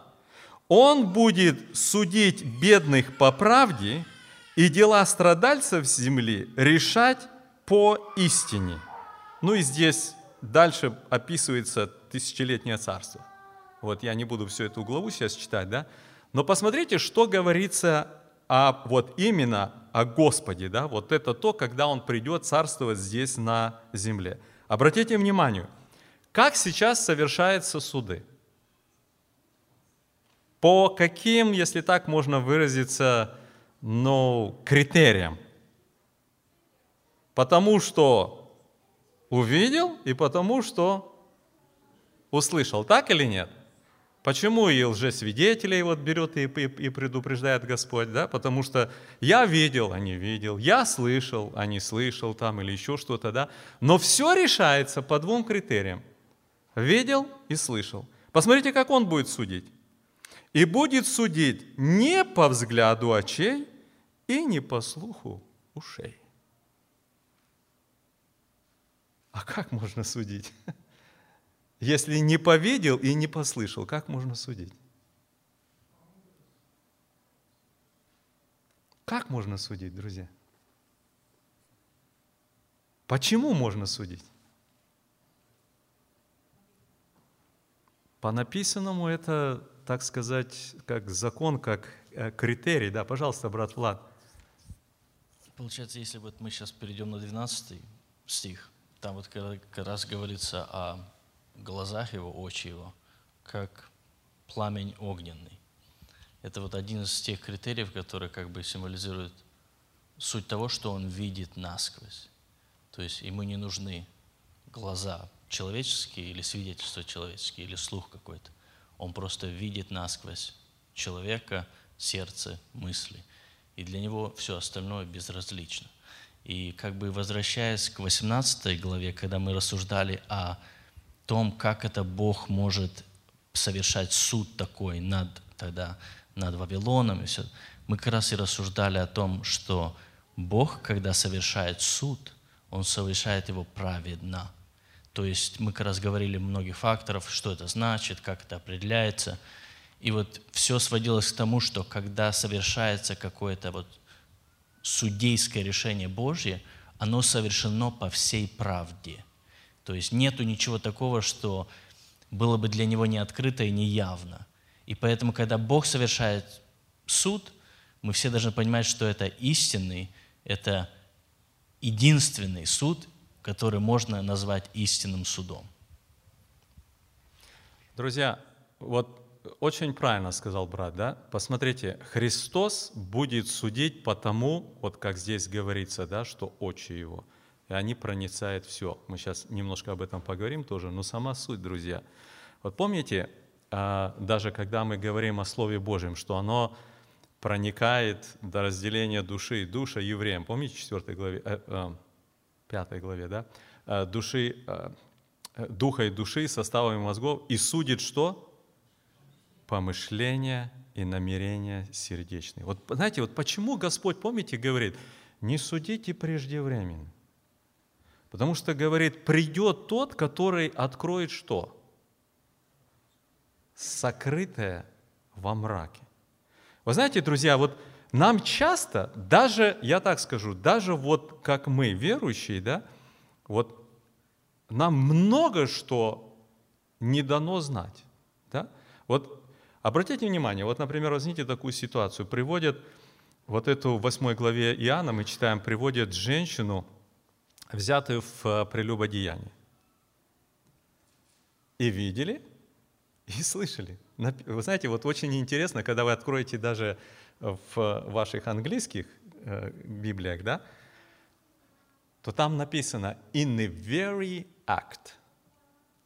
Он будет судить бедных по правде и дела страдальцев земли решать по истине. Ну и здесь дальше описывается тысячелетнее царство. Вот я не буду всю эту главу сейчас читать, да? Но посмотрите, что говорится о, вот именно о Господе, да? Вот это то, когда Он придет царствовать здесь на земле. Обратите внимание, как сейчас совершаются суды? По каким, если так можно выразиться, ну, критериям? Потому что увидел и потому что услышал, так или нет? Почему и лжесвидетелей вот берет и, и, и предупреждает Господь, да? Потому что я видел, а не видел, я слышал, а не слышал там или еще что-то, да? Но все решается по двум критериям. Видел и слышал. Посмотрите, как он будет судить. И будет судить не по взгляду очей и не по слуху ушей. А как можно судить? Если не повидел и не послышал, как можно судить? Как можно судить, друзья? Почему можно судить? По написанному это, так сказать, как закон, как э, критерий. Да, пожалуйста, брат Влад. Получается, если вот мы сейчас перейдем на 12 стих, там вот как раз говорится о глазах его, очи его, как пламень огненный. Это вот один из тех критериев, который как бы символизирует суть того, что он видит насквозь. То есть ему не нужны глаза человеческие или свидетельства человеческие, или слух какой-то. Он просто видит насквозь человека, сердце, мысли. И для него все остальное безразлично. И как бы возвращаясь к 18 главе, когда мы рассуждали о том, как это Бог может совершать суд такой над, тогда, над Вавилоном. И все. Мы как раз и рассуждали о том, что Бог, когда совершает суд, Он совершает его праведно. То есть мы как раз говорили многих факторов, что это значит, как это определяется. И вот все сводилось к тому, что когда совершается какое-то вот судейское решение Божье, оно совершено по всей правде. То есть нету ничего такого, что было бы для него не открыто и не явно. И поэтому, когда Бог совершает суд, мы все должны понимать, что это истинный, это единственный суд, который можно назвать истинным судом. Друзья, вот очень правильно сказал брат, да? Посмотрите, Христос будет судить по тому, вот как здесь говорится, да, что очи его – и они проницают все. Мы сейчас немножко об этом поговорим тоже, но сама суть, друзья. Вот помните, а, даже когда мы говорим о Слове Божьем, что оно проникает до разделения души и душа евреям. Помните, 4 главе, э, 5 э, главе, да? Э, души, духа и души, составами мозгов, и судит что? Помышления и намерения сердечные. Вот знаете, вот почему Господь, помните, говорит, не судите преждевременно. Потому что, говорит, придет тот, который откроет что? Сокрытое во мраке. Вы знаете, друзья, вот нам часто, даже, я так скажу, даже вот как мы, верующие, да, вот нам много что не дано знать. Да? Вот обратите внимание, вот, например, возьмите такую ситуацию, приводят вот эту в 8 главе Иоанна, мы читаем, приводят женщину, взятые в э, прелюбодеянии. И видели, и слышали. Вы знаете, вот очень интересно, когда вы откроете даже в ваших английских э, Библиях, да, то там написано «in the very act»,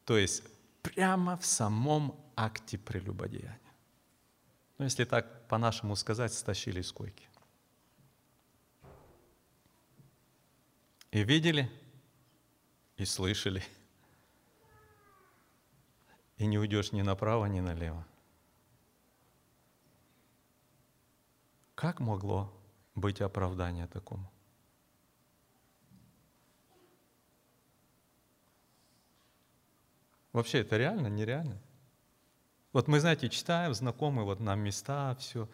то есть прямо в самом акте прелюбодеяния. Ну, если так по-нашему сказать, стащили с койки. И видели, и слышали. И не уйдешь ни направо, ни налево. Как могло быть оправдание такому? Вообще это реально, нереально? Вот мы, знаете, читаем, знакомые вот нам места, все.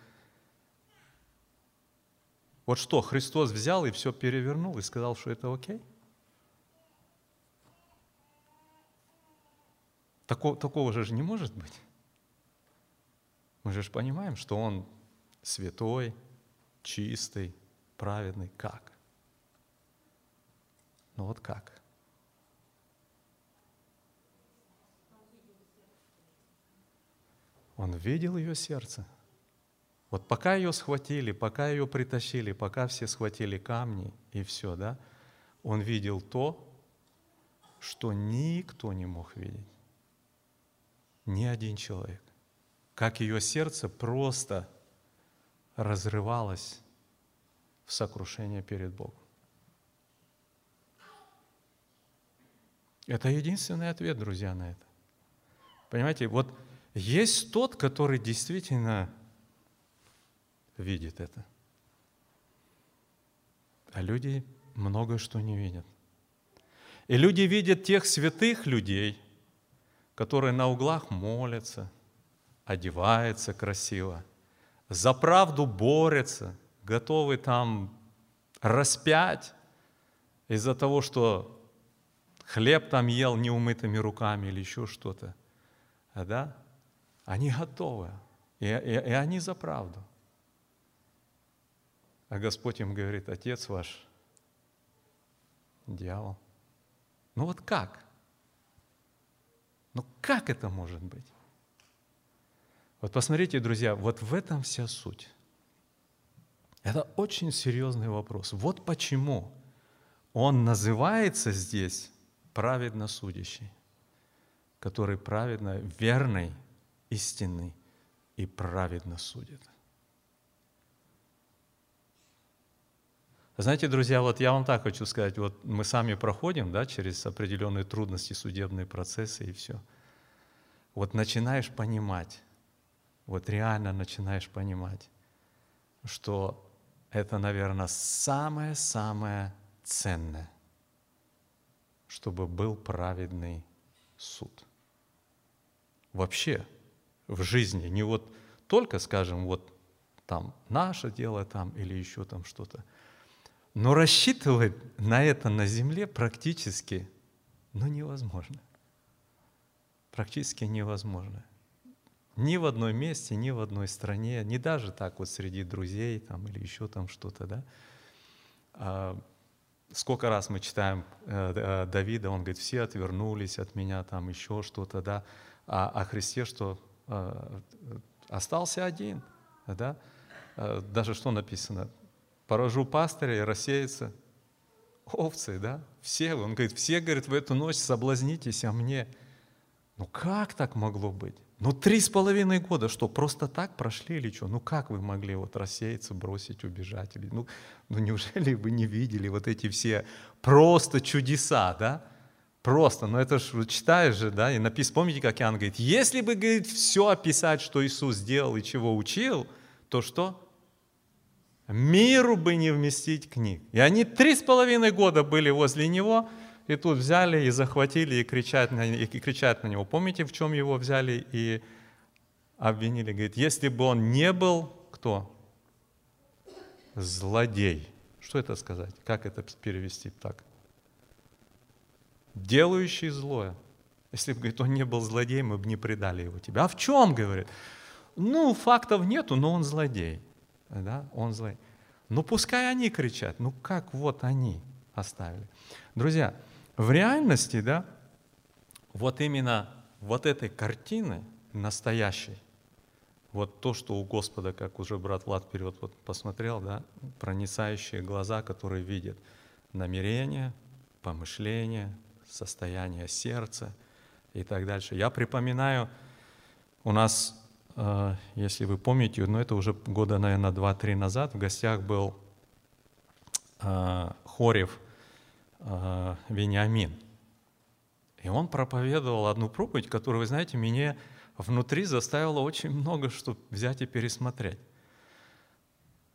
Вот что, Христос взял и все перевернул и сказал, что это окей? Такого, такого же не может быть. Мы же понимаем, что Он святой, чистый, праведный. Как? Ну вот как? Он видел ее сердце. Вот пока ее схватили, пока ее притащили, пока все схватили камни и все, да, он видел то, что никто не мог видеть. Ни один человек. Как ее сердце просто разрывалось в сокрушение перед Богом. Это единственный ответ, друзья, на это. Понимаете, вот есть тот, который действительно видит это. А люди многое что не видят. И люди видят тех святых людей, которые на углах молятся, одеваются красиво, за правду борются, готовы там распять из-за того, что хлеб там ел неумытыми руками или еще что-то. А да? Они готовы, и, и, и они за правду. А Господь им говорит, Отец ваш, дьявол. Ну вот как? Ну как это может быть? Вот посмотрите, друзья, вот в этом вся суть. Это очень серьезный вопрос. Вот почему он называется здесь праведно судящий, который праведно, верный истинный и праведно судит. Знаете, друзья, вот я вам так хочу сказать, вот мы сами проходим да, через определенные трудности, судебные процессы и все. Вот начинаешь понимать, вот реально начинаешь понимать, что это, наверное, самое-самое ценное, чтобы был праведный суд. Вообще, в жизни. Не вот только, скажем, вот там наше дело там или еще там что-то. Но рассчитывать на это на земле практически ну, невозможно. Практически невозможно. Ни в одном месте, ни в одной стране, ни даже так вот среди друзей там, или еще там что-то. Да? А, сколько раз мы читаем э, э, Давида, он говорит, все отвернулись от меня, там еще что-то, да, а о Христе что остался один. Да? Э, даже что написано? Поражу пастыря и рассеется овцы, да? Все, он говорит, все, говорит, в эту ночь соблазнитесь о мне. Ну как так могло быть? Ну три с половиной года, что, просто так прошли или что? Ну как вы могли вот рассеяться, бросить, убежать? Или, ну, ну неужели вы не видели вот эти все просто чудеса, да? Просто, но это же читаешь же, да, и написано, помните, как Иоанн говорит, если бы, говорит, все описать, что Иисус сделал и чего учил, то что? Миру бы не вместить книг. И они три с половиной года были возле него, и тут взяли и захватили, и кричат на, и кричат на него. Помните, в чем его взяли и обвинили? Говорит, если бы он не был, кто? Злодей. Что это сказать? Как это перевести так? Делающий злое. Если бы, говорит, он не был злодеем, мы бы не предали его тебе. А в чем, говорит? Ну, фактов нету, но он злодей. Да, он злодей. Ну, пускай они кричат. Ну, как вот они оставили. Друзья, в реальности, да, вот именно вот этой картины настоящей, вот то, что у Господа, как уже брат Влад вперед вот посмотрел, да, проницающие глаза, которые видят намерения, помышления, состояние сердца и так дальше. Я припоминаю, у нас, э, если вы помните, ну это уже года, наверное, два-три назад, в гостях был э, Хорев э, Вениамин. И он проповедовал одну проповедь, которую, вы знаете, меня внутри заставила очень много что взять и пересмотреть.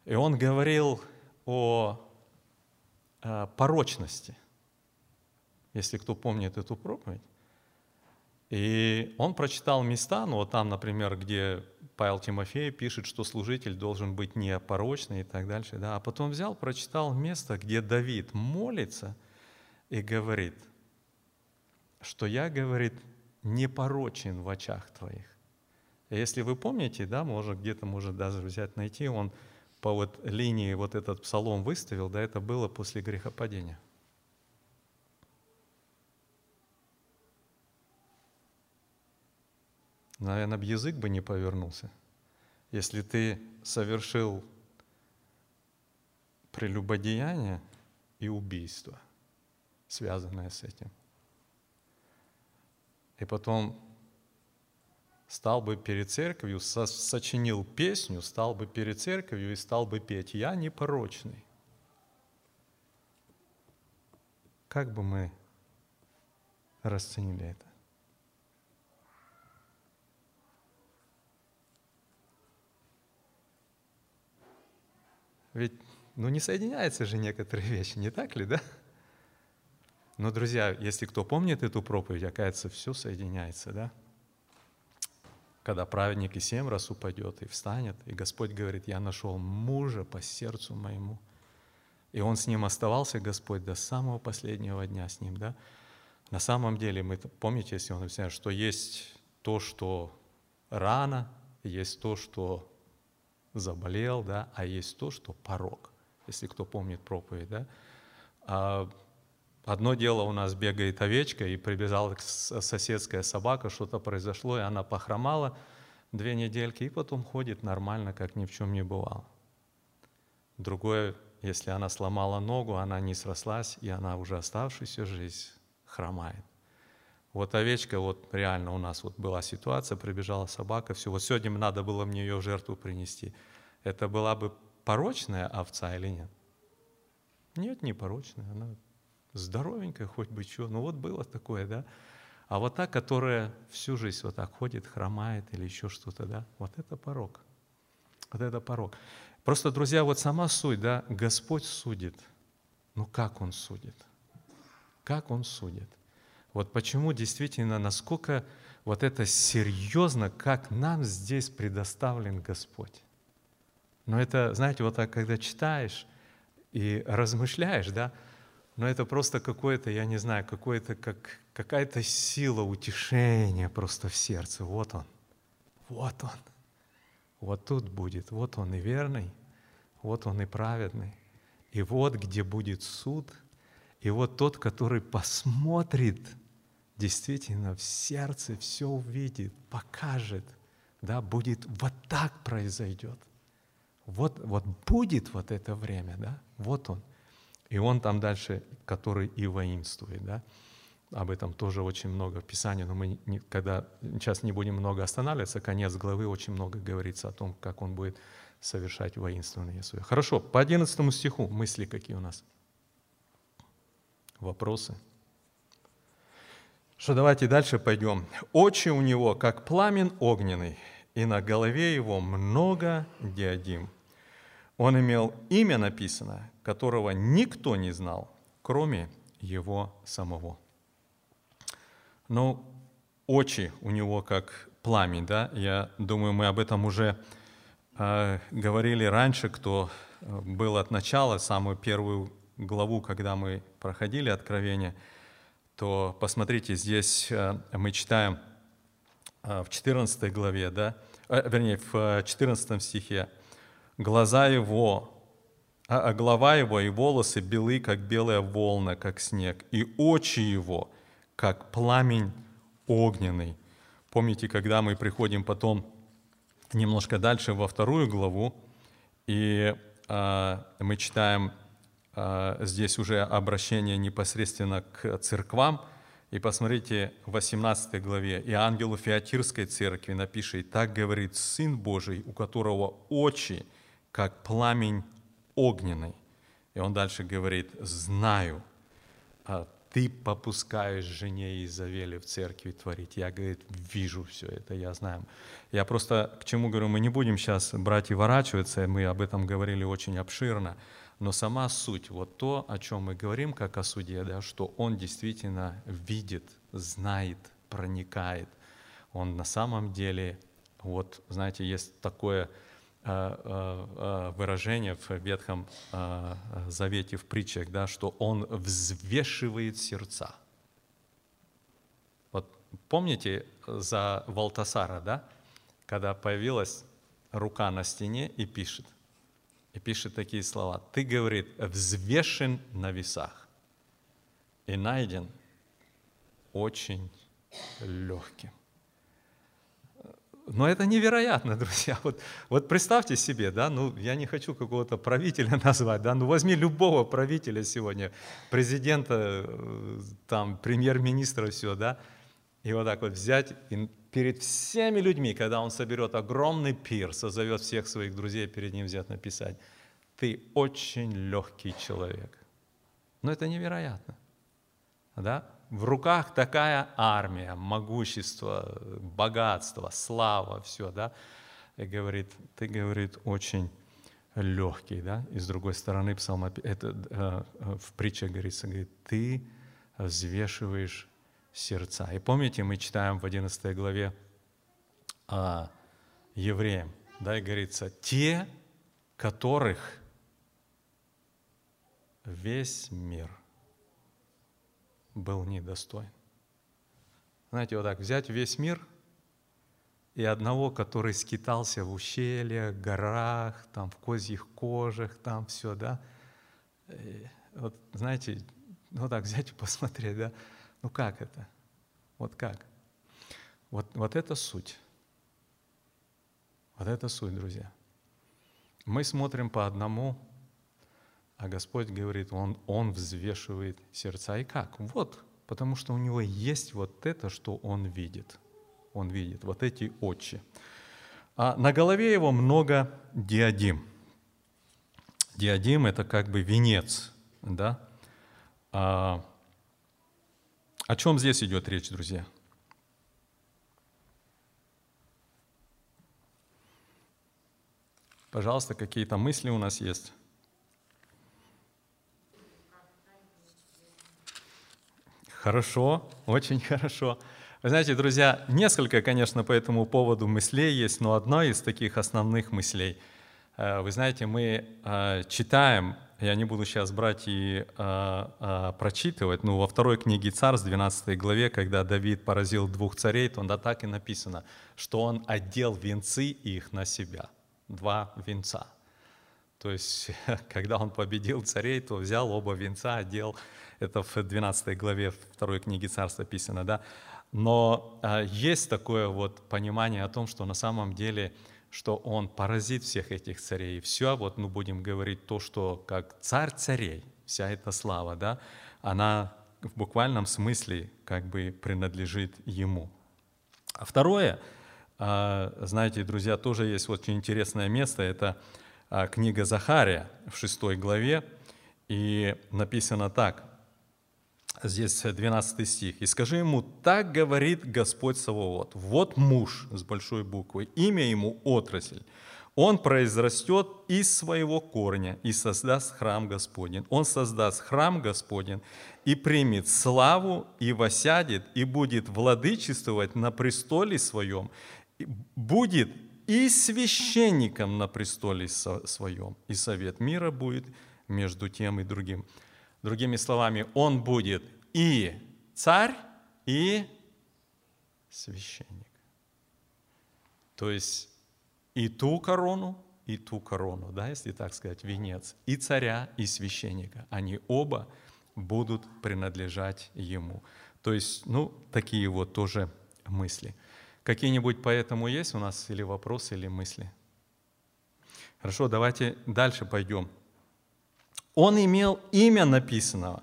И он говорил о порочности, если кто помнит эту проповедь. И он прочитал места, ну вот там, например, где Павел Тимофей пишет, что служитель должен быть непорочный и так дальше. Да? А потом взял, прочитал место, где Давид молится и говорит, что я, говорит, непорочен в очах твоих. Если вы помните, да, может где-то, может даже взять, найти, он по вот линии вот этот псалом выставил, да, это было после грехопадения. Наверное, об язык бы не повернулся, если ты совершил прелюбодеяние и убийство, связанное с этим. И потом стал бы перед церковью, сочинил песню, стал бы перед церковью и стал бы петь «Я непорочный». Как бы мы расценили это? Ведь ну, не соединяются же некоторые вещи, не так ли, да? Но, друзья, если кто помнит эту проповедь, оказывается, все соединяется, да? Когда праведник и семь раз упадет и встанет, и Господь говорит, я нашел мужа по сердцу моему. И он с ним оставался, Господь, до самого последнего дня с ним, да? На самом деле, мы помните, если он объясняет, что есть то, что рано, есть то, что заболел, да, а есть то, что порог, если кто помнит проповедь, да. А одно дело у нас бегает овечка, и прибежала соседская собака, что-то произошло, и она похромала две недельки, и потом ходит нормально, как ни в чем не бывало. Другое, если она сломала ногу, она не срослась, и она уже оставшуюся жизнь хромает. Вот овечка, вот реально у нас вот была ситуация, прибежала собака, все, вот сегодня надо было мне ее в жертву принести. Это была бы порочная овца или нет? Нет, не порочная, она здоровенькая, хоть бы что. Ну вот было такое, да? А вот та, которая всю жизнь вот так ходит, хромает или еще что-то, да? Вот это порог. Вот это порог. Просто, друзья, вот сама суть, да, Господь судит. Ну как Он судит? Как Он судит? Вот почему действительно, насколько вот это серьезно, как нам здесь предоставлен Господь. Но это, знаете, вот так, когда читаешь и размышляешь, да, но это просто какое-то, я не знаю, какое-то, как, какая-то сила утешения просто в сердце. Вот он, вот он, вот тут будет, вот он и верный, вот он и праведный. И вот где будет суд, и вот тот, который посмотрит – действительно в сердце все увидит, покажет, да, будет, вот так произойдет. Вот, вот будет вот это время, да, вот он. И он там дальше, который и воинствует, да. Об этом тоже очень много в Писании, но мы не, когда сейчас не будем много останавливаться, конец главы очень много говорится о том, как он будет совершать воинственные свои. Хорошо, по 11 стиху мысли какие у нас? Вопросы? Что давайте дальше пойдем. Очи у него, как пламен огненный, и на голове его много диадим. Он имел имя написано, которого никто не знал, кроме его самого. Ну, очи у него как пламень, да? Я думаю, мы об этом уже э, говорили раньше, кто э, был от начала, самую первую главу, когда мы проходили Откровение – то посмотрите, здесь э, мы читаем э, в 14 главе, да, э, вернее, в 14 стихе, «Глаза его, а, а голова его и волосы белы, как белая волна, как снег, и очи его, как пламень огненный». Помните, когда мы приходим потом немножко дальше во вторую главу, и мы читаем здесь уже обращение непосредственно к церквам. И посмотрите, в 18 главе, «И ангелу Феатирской церкви напишет, так говорит Сын Божий, у которого очи, как пламень огненный». И он дальше говорит, «Знаю». А ты попускаешь жене Изавели в церкви творить. Я, говорит, вижу все это, я знаю. Я просто к чему говорю, мы не будем сейчас брать и ворачиваться, мы об этом говорили очень обширно, но сама суть, вот то, о чем мы говорим, как о суде, да, что он действительно видит, знает, проникает. Он на самом деле, вот, знаете, есть такое э, э, э, выражение в Ветхом Завете, в притчах, да, что он взвешивает сердца. Вот помните за Валтасара, да, когда появилась рука на стене и пишет – и пишет такие слова. Ты, говорит, взвешен на весах и найден очень легким. Но это невероятно, друзья. Вот, вот представьте себе, да, ну я не хочу какого-то правителя назвать, да, ну возьми любого правителя сегодня, президента, э, там, премьер-министра, все, да, и вот так вот взять и перед всеми людьми, когда он соберет огромный пир, созовет всех своих друзей, перед ним взять написать, ты очень легкий человек. Но это невероятно. Да? В руках такая армия, могущество, богатство, слава, все, да? И говорит, ты, говорит, очень легкий, да? И с другой стороны, псалм, это э, в притче говорится, говорит, ты взвешиваешь сердца. И помните, мы читаем в 11 главе а, евреям, да, и говорится, те, которых весь мир был недостоин. Знаете, вот так взять весь мир и одного, который скитался в ущельях, горах, там в козьих кожах, там все, да. И вот, знаете, вот так взять и посмотреть, да, ну как это? Вот как? Вот, вот это суть. Вот это суть, друзья. Мы смотрим по одному, а Господь говорит, Он, он взвешивает сердца. И как? Вот, потому что у Него есть вот это, что Он видит. Он видит вот эти очи. А на голове Его много диадим. Диадим – это как бы венец, да? А, о чем здесь идет речь, друзья? Пожалуйста, какие-то мысли у нас есть? Хорошо, очень хорошо. Вы знаете, друзья, несколько, конечно, по этому поводу мыслей есть, но одна из таких основных мыслей. Э, вы знаете, мы э, читаем я не буду сейчас брать и а, а, прочитывать, но во второй книге Царств, 12 главе, когда Давид поразил двух царей, то да, так и написано, что он одел венцы их на себя. Два венца. То есть, когда он победил царей, то взял оба венца, одел. Это в 12 главе второй книги Царств написано, да. Но а, есть такое вот понимание о том, что на самом деле – что он поразит всех этих царей. Все, вот мы будем говорить то, что как царь царей, вся эта слава, да, она в буквальном смысле как бы принадлежит ему. А второе, а, знаете, друзья, тоже есть очень интересное место, это а, книга Захария в шестой главе, и написано так, здесь 12 стих. «И скажи ему, так говорит Господь Саваоф, вот муж с большой буквы, имя ему отрасль. Он произрастет из своего корня и создаст храм Господень. Он создаст храм Господень и примет славу, и восядет, и будет владычествовать на престоле своем, будет и священником на престоле своем, и совет мира будет между тем и другим. Другими словами, он будет и царь, и священник. То есть и ту корону, и ту корону, да, если так сказать, венец, и царя, и священника. Они оба будут принадлежать ему. То есть, ну, такие вот тоже мысли. Какие-нибудь по этому есть у нас или вопросы, или мысли? Хорошо, давайте дальше пойдем. Он имел имя написанного,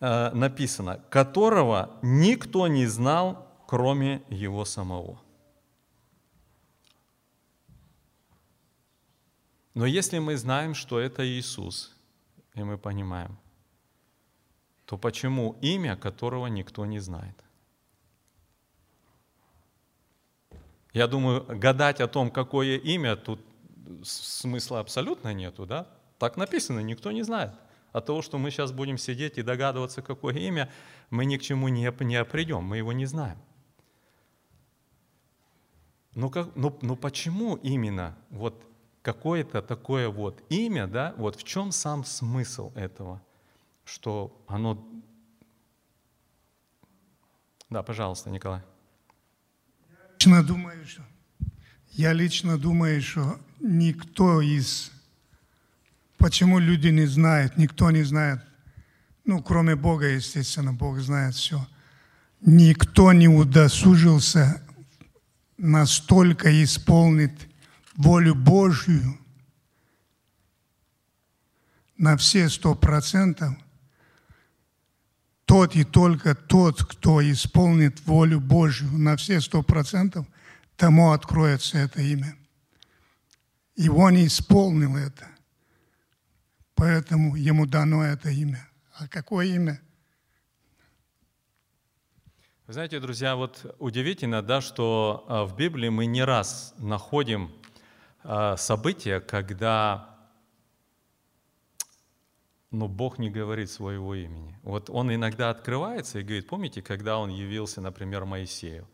э, написано, которого никто не знал, кроме его самого. Но если мы знаем, что это Иисус, и мы понимаем, то почему имя, которого никто не знает? Я думаю, гадать о том, какое имя, тут смысла абсолютно нету, да? Так написано, никто не знает. От того, что мы сейчас будем сидеть и догадываться, какое имя, мы ни к чему не, не придем, мы его не знаем. Но, как, но, но почему именно вот какое-то такое вот имя, да, вот в чем сам смысл этого, что оно... Да, пожалуйста, Николай. Лично думаю, что, я лично думаю, что никто из... Почему люди не знают, никто не знает, ну, кроме Бога, естественно, Бог знает все. Никто не удосужился настолько исполнить волю Божью на все сто процентов, тот и только тот, кто исполнит волю Божью на все сто процентов, тому откроется это имя. И он исполнил это. Поэтому ему дано это имя. А какое имя? Вы знаете, друзья, вот удивительно, да, что а, в Библии мы не раз находим а, события, когда но ну, Бог не говорит своего имени. Вот он иногда открывается и говорит, помните, когда он явился, например, Моисею,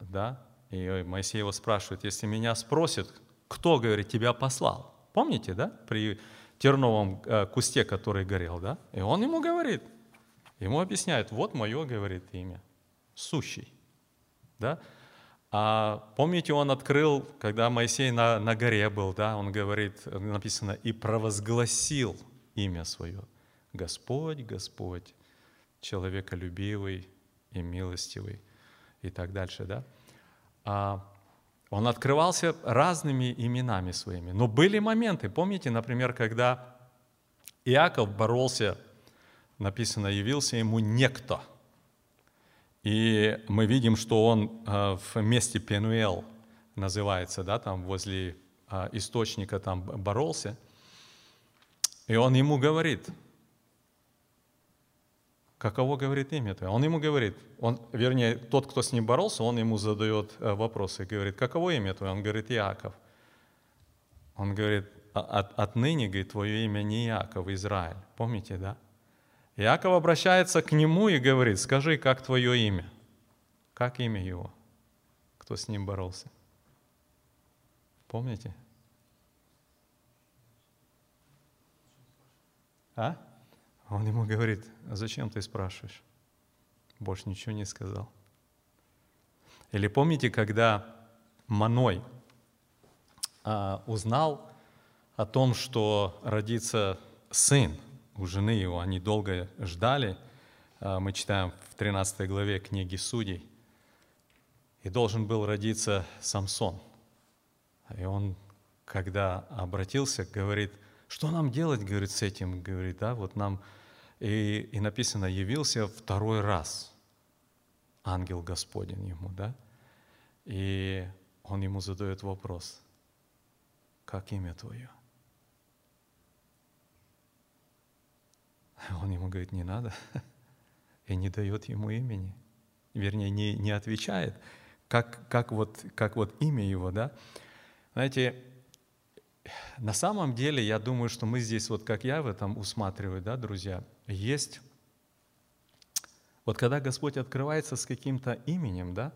да, и Моисей его спрашивает, если меня спросят, кто, говорит, тебя послал? Помните, да, при терновом э, кусте, который горел, да? И он ему говорит, ему объясняет, вот мое, говорит, имя, сущий, да? А помните, он открыл, когда Моисей на, на горе был, да, он говорит, написано, и провозгласил имя свое. Господь, Господь, человеколюбивый и милостивый и так дальше, да. А он открывался разными именами своими. Но были моменты, помните, например, когда Иаков боролся, написано, явился ему некто – и мы видим, что он э, в месте Пенуэл называется, да, там возле э, источника там боролся. И он ему говорит, каково говорит имя твое? Он ему говорит, он, вернее, тот, кто с ним боролся, он ему задает э, вопросы, говорит, каково имя твое? Он говорит, Иаков. Он говорит, «А, от, отныне, говорит, твое имя не Иаков, Израиль. Помните, да? Иаков обращается к нему и говорит, скажи, как твое имя? Как имя его? Кто с ним боролся? Помните? А? Он ему говорит, а зачем ты спрашиваешь? Больше ничего не сказал. Или помните, когда Маной а, узнал о том, что родится сын – у жены его, они долго ждали. А, мы читаем в 13 главе книги Судей. И должен был родиться Самсон. И он, когда обратился, говорит, что нам делать, говорит, с этим, говорит, да, вот нам, и, и написано, явился второй раз ангел Господень ему, да, и он ему задает вопрос, как имя твое? Он ему говорит, не надо, и не дает ему имени. Вернее, не, не отвечает, как, как, вот, как вот имя его, да. Знаете, на самом деле, я думаю, что мы здесь, вот как я в этом усматриваю, да, друзья, есть, вот когда Господь открывается с каким-то именем, да,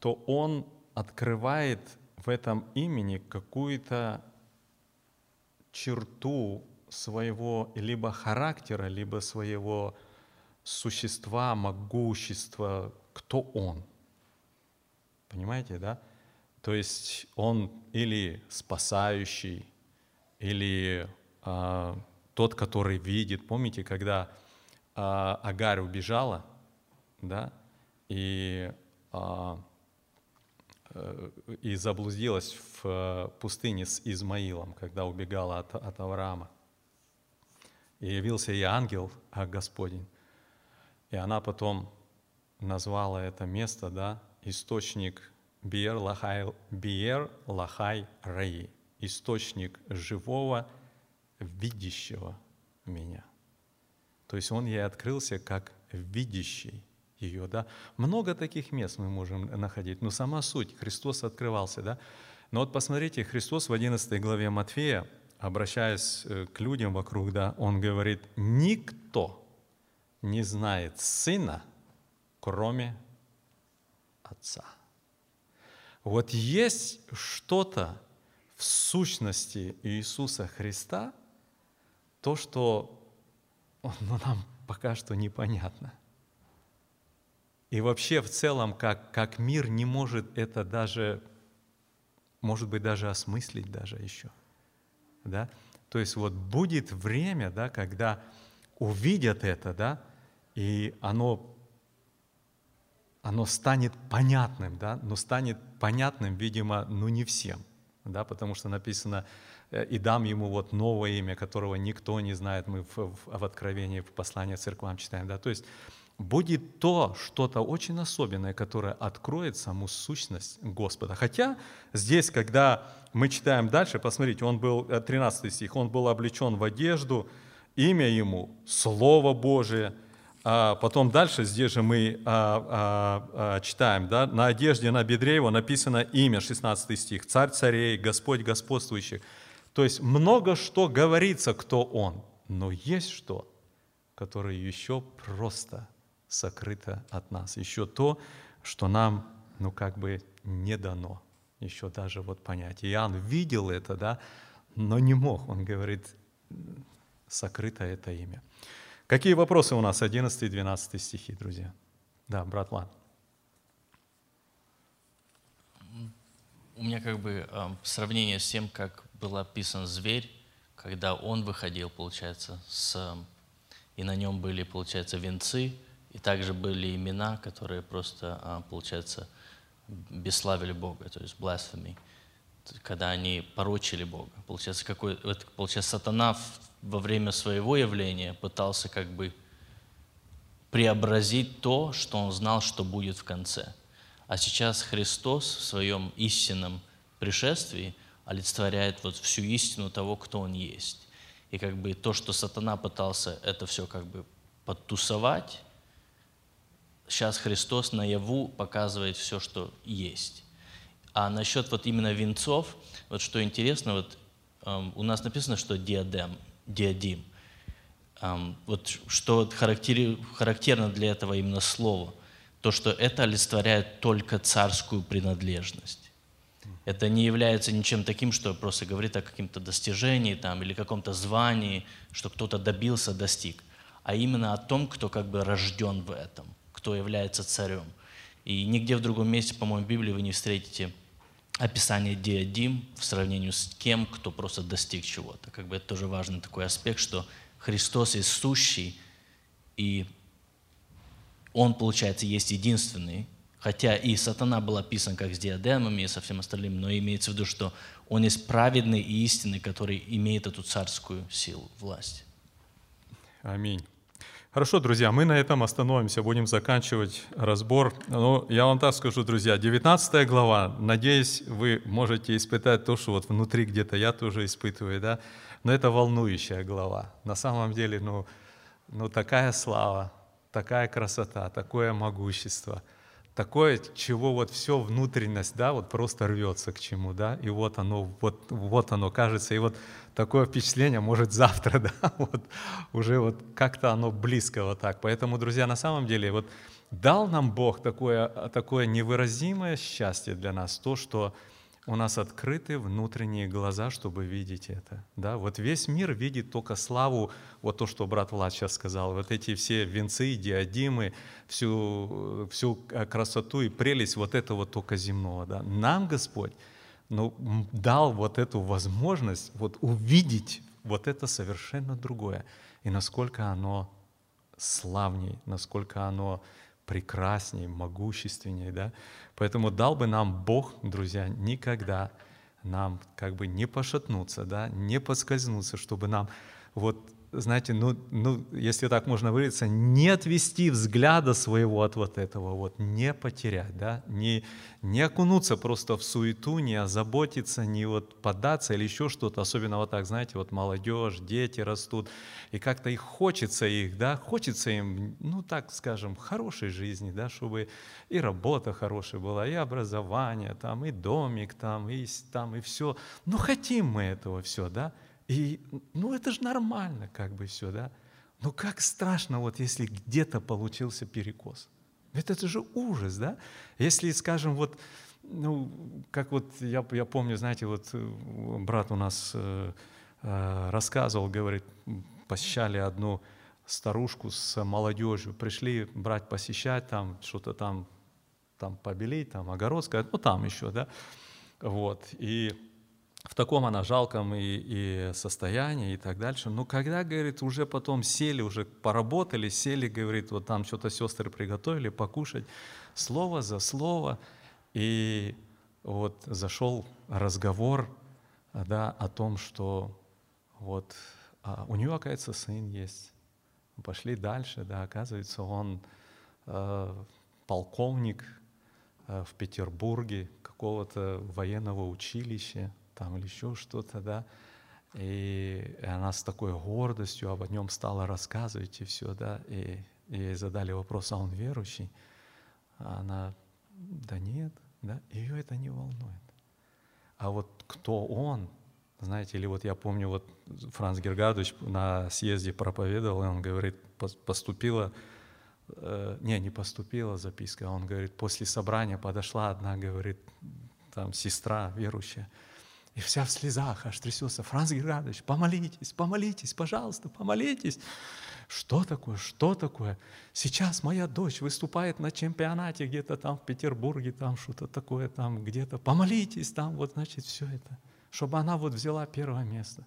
то Он открывает в этом имени какую-то черту своего либо характера, либо своего существа, могущества, кто он. Понимаете, да? То есть он или спасающий, или а, тот, который видит. Помните, когда а, Агарь убежала, да, и а, э, и заблудилась в э, пустыне с Измаилом, когда убегала от, от Авраама и явился ей ангел а Господень. И она потом назвала это место, да, источник Биер Лахай, Биер Лахай Раи, источник живого, видящего меня. То есть он ей открылся как видящий ее, да. Много таких мест мы можем находить, но сама суть, Христос открывался, да. Но вот посмотрите, Христос в 11 главе Матфея, обращаясь э, к людям вокруг, да, Он говорит, никто не знает Сына, кроме Отца. Вот есть что-то в сущности Иисуса Христа, то, что ну, нам пока что непонятно. И вообще в целом, как, как мир не может это даже, может быть, даже осмыслить даже еще. Да? То есть вот будет время, да, когда увидят это, да, и оно, оно станет понятным, да, но станет понятным, видимо, ну не всем, да, потому что написано, и дам ему вот новое имя, которого никто не знает. Мы в, в, в Откровении, в послании церквам читаем. Да? То есть будет то что-то очень особенное, которое откроет саму сущность Господа. Хотя здесь, когда мы читаем дальше, посмотрите, он был, 13 э, стих, он был облечен в одежду, имя ему – Слово Божие. А потом дальше, здесь же мы а, а, а, читаем, да, на одежде, на бедре его написано имя, 16 стих, «Царь царей, Господь господствующих». То есть много что говорится, кто Он, но есть что, которое еще просто сокрыто от нас. Еще то, что нам, ну как бы не дано. Еще даже вот понять. Иоанн видел это, да, но не мог. Он говорит, сокрыто это имя. Какие вопросы у нас? 11 и 12 стихи, друзья. Да, брат Лан. У меня как бы э, сравнение с тем, как был описан зверь, когда он выходил, получается, с, и на нем были, получается, венцы, и также были имена, которые просто, а, получается, бесславили Бога, то есть blasphemy, когда они порочили Бога. Получается, какой, получается сатана во время своего явления пытался как бы преобразить то, что он знал, что будет в конце. А сейчас Христос в своем истинном пришествии – олицетворяет вот всю истину того, кто он есть. И как бы то, что сатана пытался это все как бы подтусовать, сейчас Христос наяву показывает все, что есть. А насчет вот именно венцов, вот что интересно, вот эм, у нас написано, что диадем, диадим. Эм, вот что вот характерно для этого именно слова, то, что это олицетворяет только царскую принадлежность. Это не является ничем таким, что просто говорит о каком-то достижении там, или каком-то звании, что кто-то добился, достиг, а именно о том, кто как бы рожден в этом, кто является царем. И нигде в другом месте, по-моему, в Библии вы не встретите описание диадим в сравнении с кем, кто просто достиг чего-то. Как бы это тоже важный такой аспект, что Христос есть сущий, и Он, получается, есть единственный, Хотя и сатана был описан как с диадемами и со всем остальным, но имеется в виду, что он есть праведный и истинный, который имеет эту царскую силу, власть. Аминь. Хорошо, друзья, мы на этом остановимся, будем заканчивать разбор. Ну, я вам так скажу, друзья, 19 глава, надеюсь, вы можете испытать то, что вот внутри где-то я тоже испытываю, да, но это волнующая глава. На самом деле, ну, ну такая слава, такая красота, такое могущество – такое, чего вот все внутренность, да, вот просто рвется к чему, да, и вот оно, вот, вот оно кажется, и вот такое впечатление, может, завтра, да, вот уже вот как-то оно близко вот так. Поэтому, друзья, на самом деле, вот дал нам Бог такое, такое невыразимое счастье для нас, то, что у нас открыты внутренние глаза, чтобы видеть это. Да? Вот весь мир видит только славу, вот то, что брат Влад сейчас сказал, вот эти все венцы, диадимы, всю, всю красоту и прелесть вот этого только земного. Да? Нам Господь ну, дал вот эту возможность вот увидеть вот это совершенно другое. И насколько оно славней, насколько оно прекрасней, могущественней, да. Поэтому дал бы нам Бог, друзья, никогда нам как бы не пошатнуться, да, не подскользнуться, чтобы нам вот знаете, ну, ну, если так можно выразиться, не отвести взгляда своего от вот этого, вот, не потерять, да, не, не окунуться просто в суету, не озаботиться, не вот податься или еще что-то, особенно вот так, знаете, вот молодежь, дети растут, и как-то их хочется их, да, хочется им, ну, так скажем, хорошей жизни, да, чтобы и работа хорошая была, и образование там, и домик там, и там, и все. Ну, хотим мы этого все, да, и, ну, это же нормально, как бы все, да. Но как страшно, вот если где-то получился перекос. Ведь это же ужас, да? Если, скажем, вот, ну, как вот я, я помню, знаете, вот э, брат у нас э, э, рассказывал, говорит, посещали одну старушку с молодежью, пришли брать посещать, там что-то там, там побелить, там огород сказать, ну там еще, да, вот, и в таком она жалком и, и состоянии и так дальше. Но когда, говорит, уже потом сели, уже поработали, сели, говорит, вот там что-то сестры приготовили покушать, слово за слово, и вот зашел разговор да, о том, что вот а у нее, оказывается, сын есть. Пошли дальше, да, оказывается, он э, полковник э, в Петербурге какого-то военного училища, там или еще что-то, да. И она с такой гордостью об нем стала рассказывать и все, да. И, ей задали вопрос, а он верующий? А она, да нет, да, ее это не волнует. А вот кто он, знаете, или вот я помню, вот Франц Гергадович на съезде проповедовал, и он говорит, поступила, э, не, не поступила записка, он говорит, после собрания подошла одна, говорит, там сестра верующая, и вся в слезах аж трясется. Франц Гергадович, помолитесь, помолитесь, пожалуйста, помолитесь. Что такое, что такое? Сейчас моя дочь выступает на чемпионате где-то там в Петербурге, там что-то такое, там где-то. Помолитесь там, вот значит все это. Чтобы она вот взяла первое место.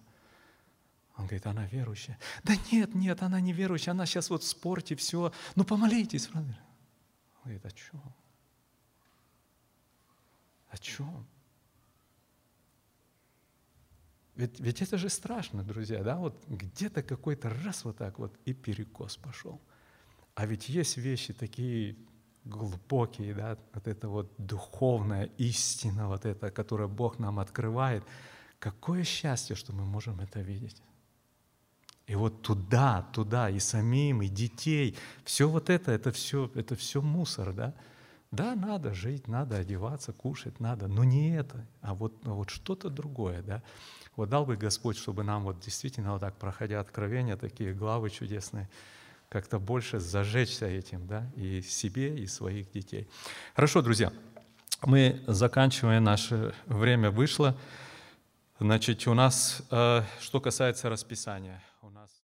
Он говорит, она верующая. Да нет, нет, она не верующая, она сейчас вот в спорте, все. Ну помолитесь, Франц Он говорит, о чем? О чем? Ведь, ведь это же страшно, друзья, да? Вот где-то какой-то раз вот так вот и перекос пошел. А ведь есть вещи такие глубокие, да, вот это вот духовная истина, вот это, которую Бог нам открывает. Какое счастье, что мы можем это видеть. И вот туда, туда, и самим, и детей, все вот это, это все, это все мусор, да? Да, надо жить, надо одеваться, кушать, надо, но не это, а вот, а вот что-то другое, да. Вот дал бы Господь, чтобы нам вот действительно вот так, проходя откровения, такие главы чудесные, как-то больше зажечься этим, да, и себе, и своих детей. Хорошо, друзья, мы заканчиваем, наше время вышло. Значит, у нас, э, что касается расписания, у нас...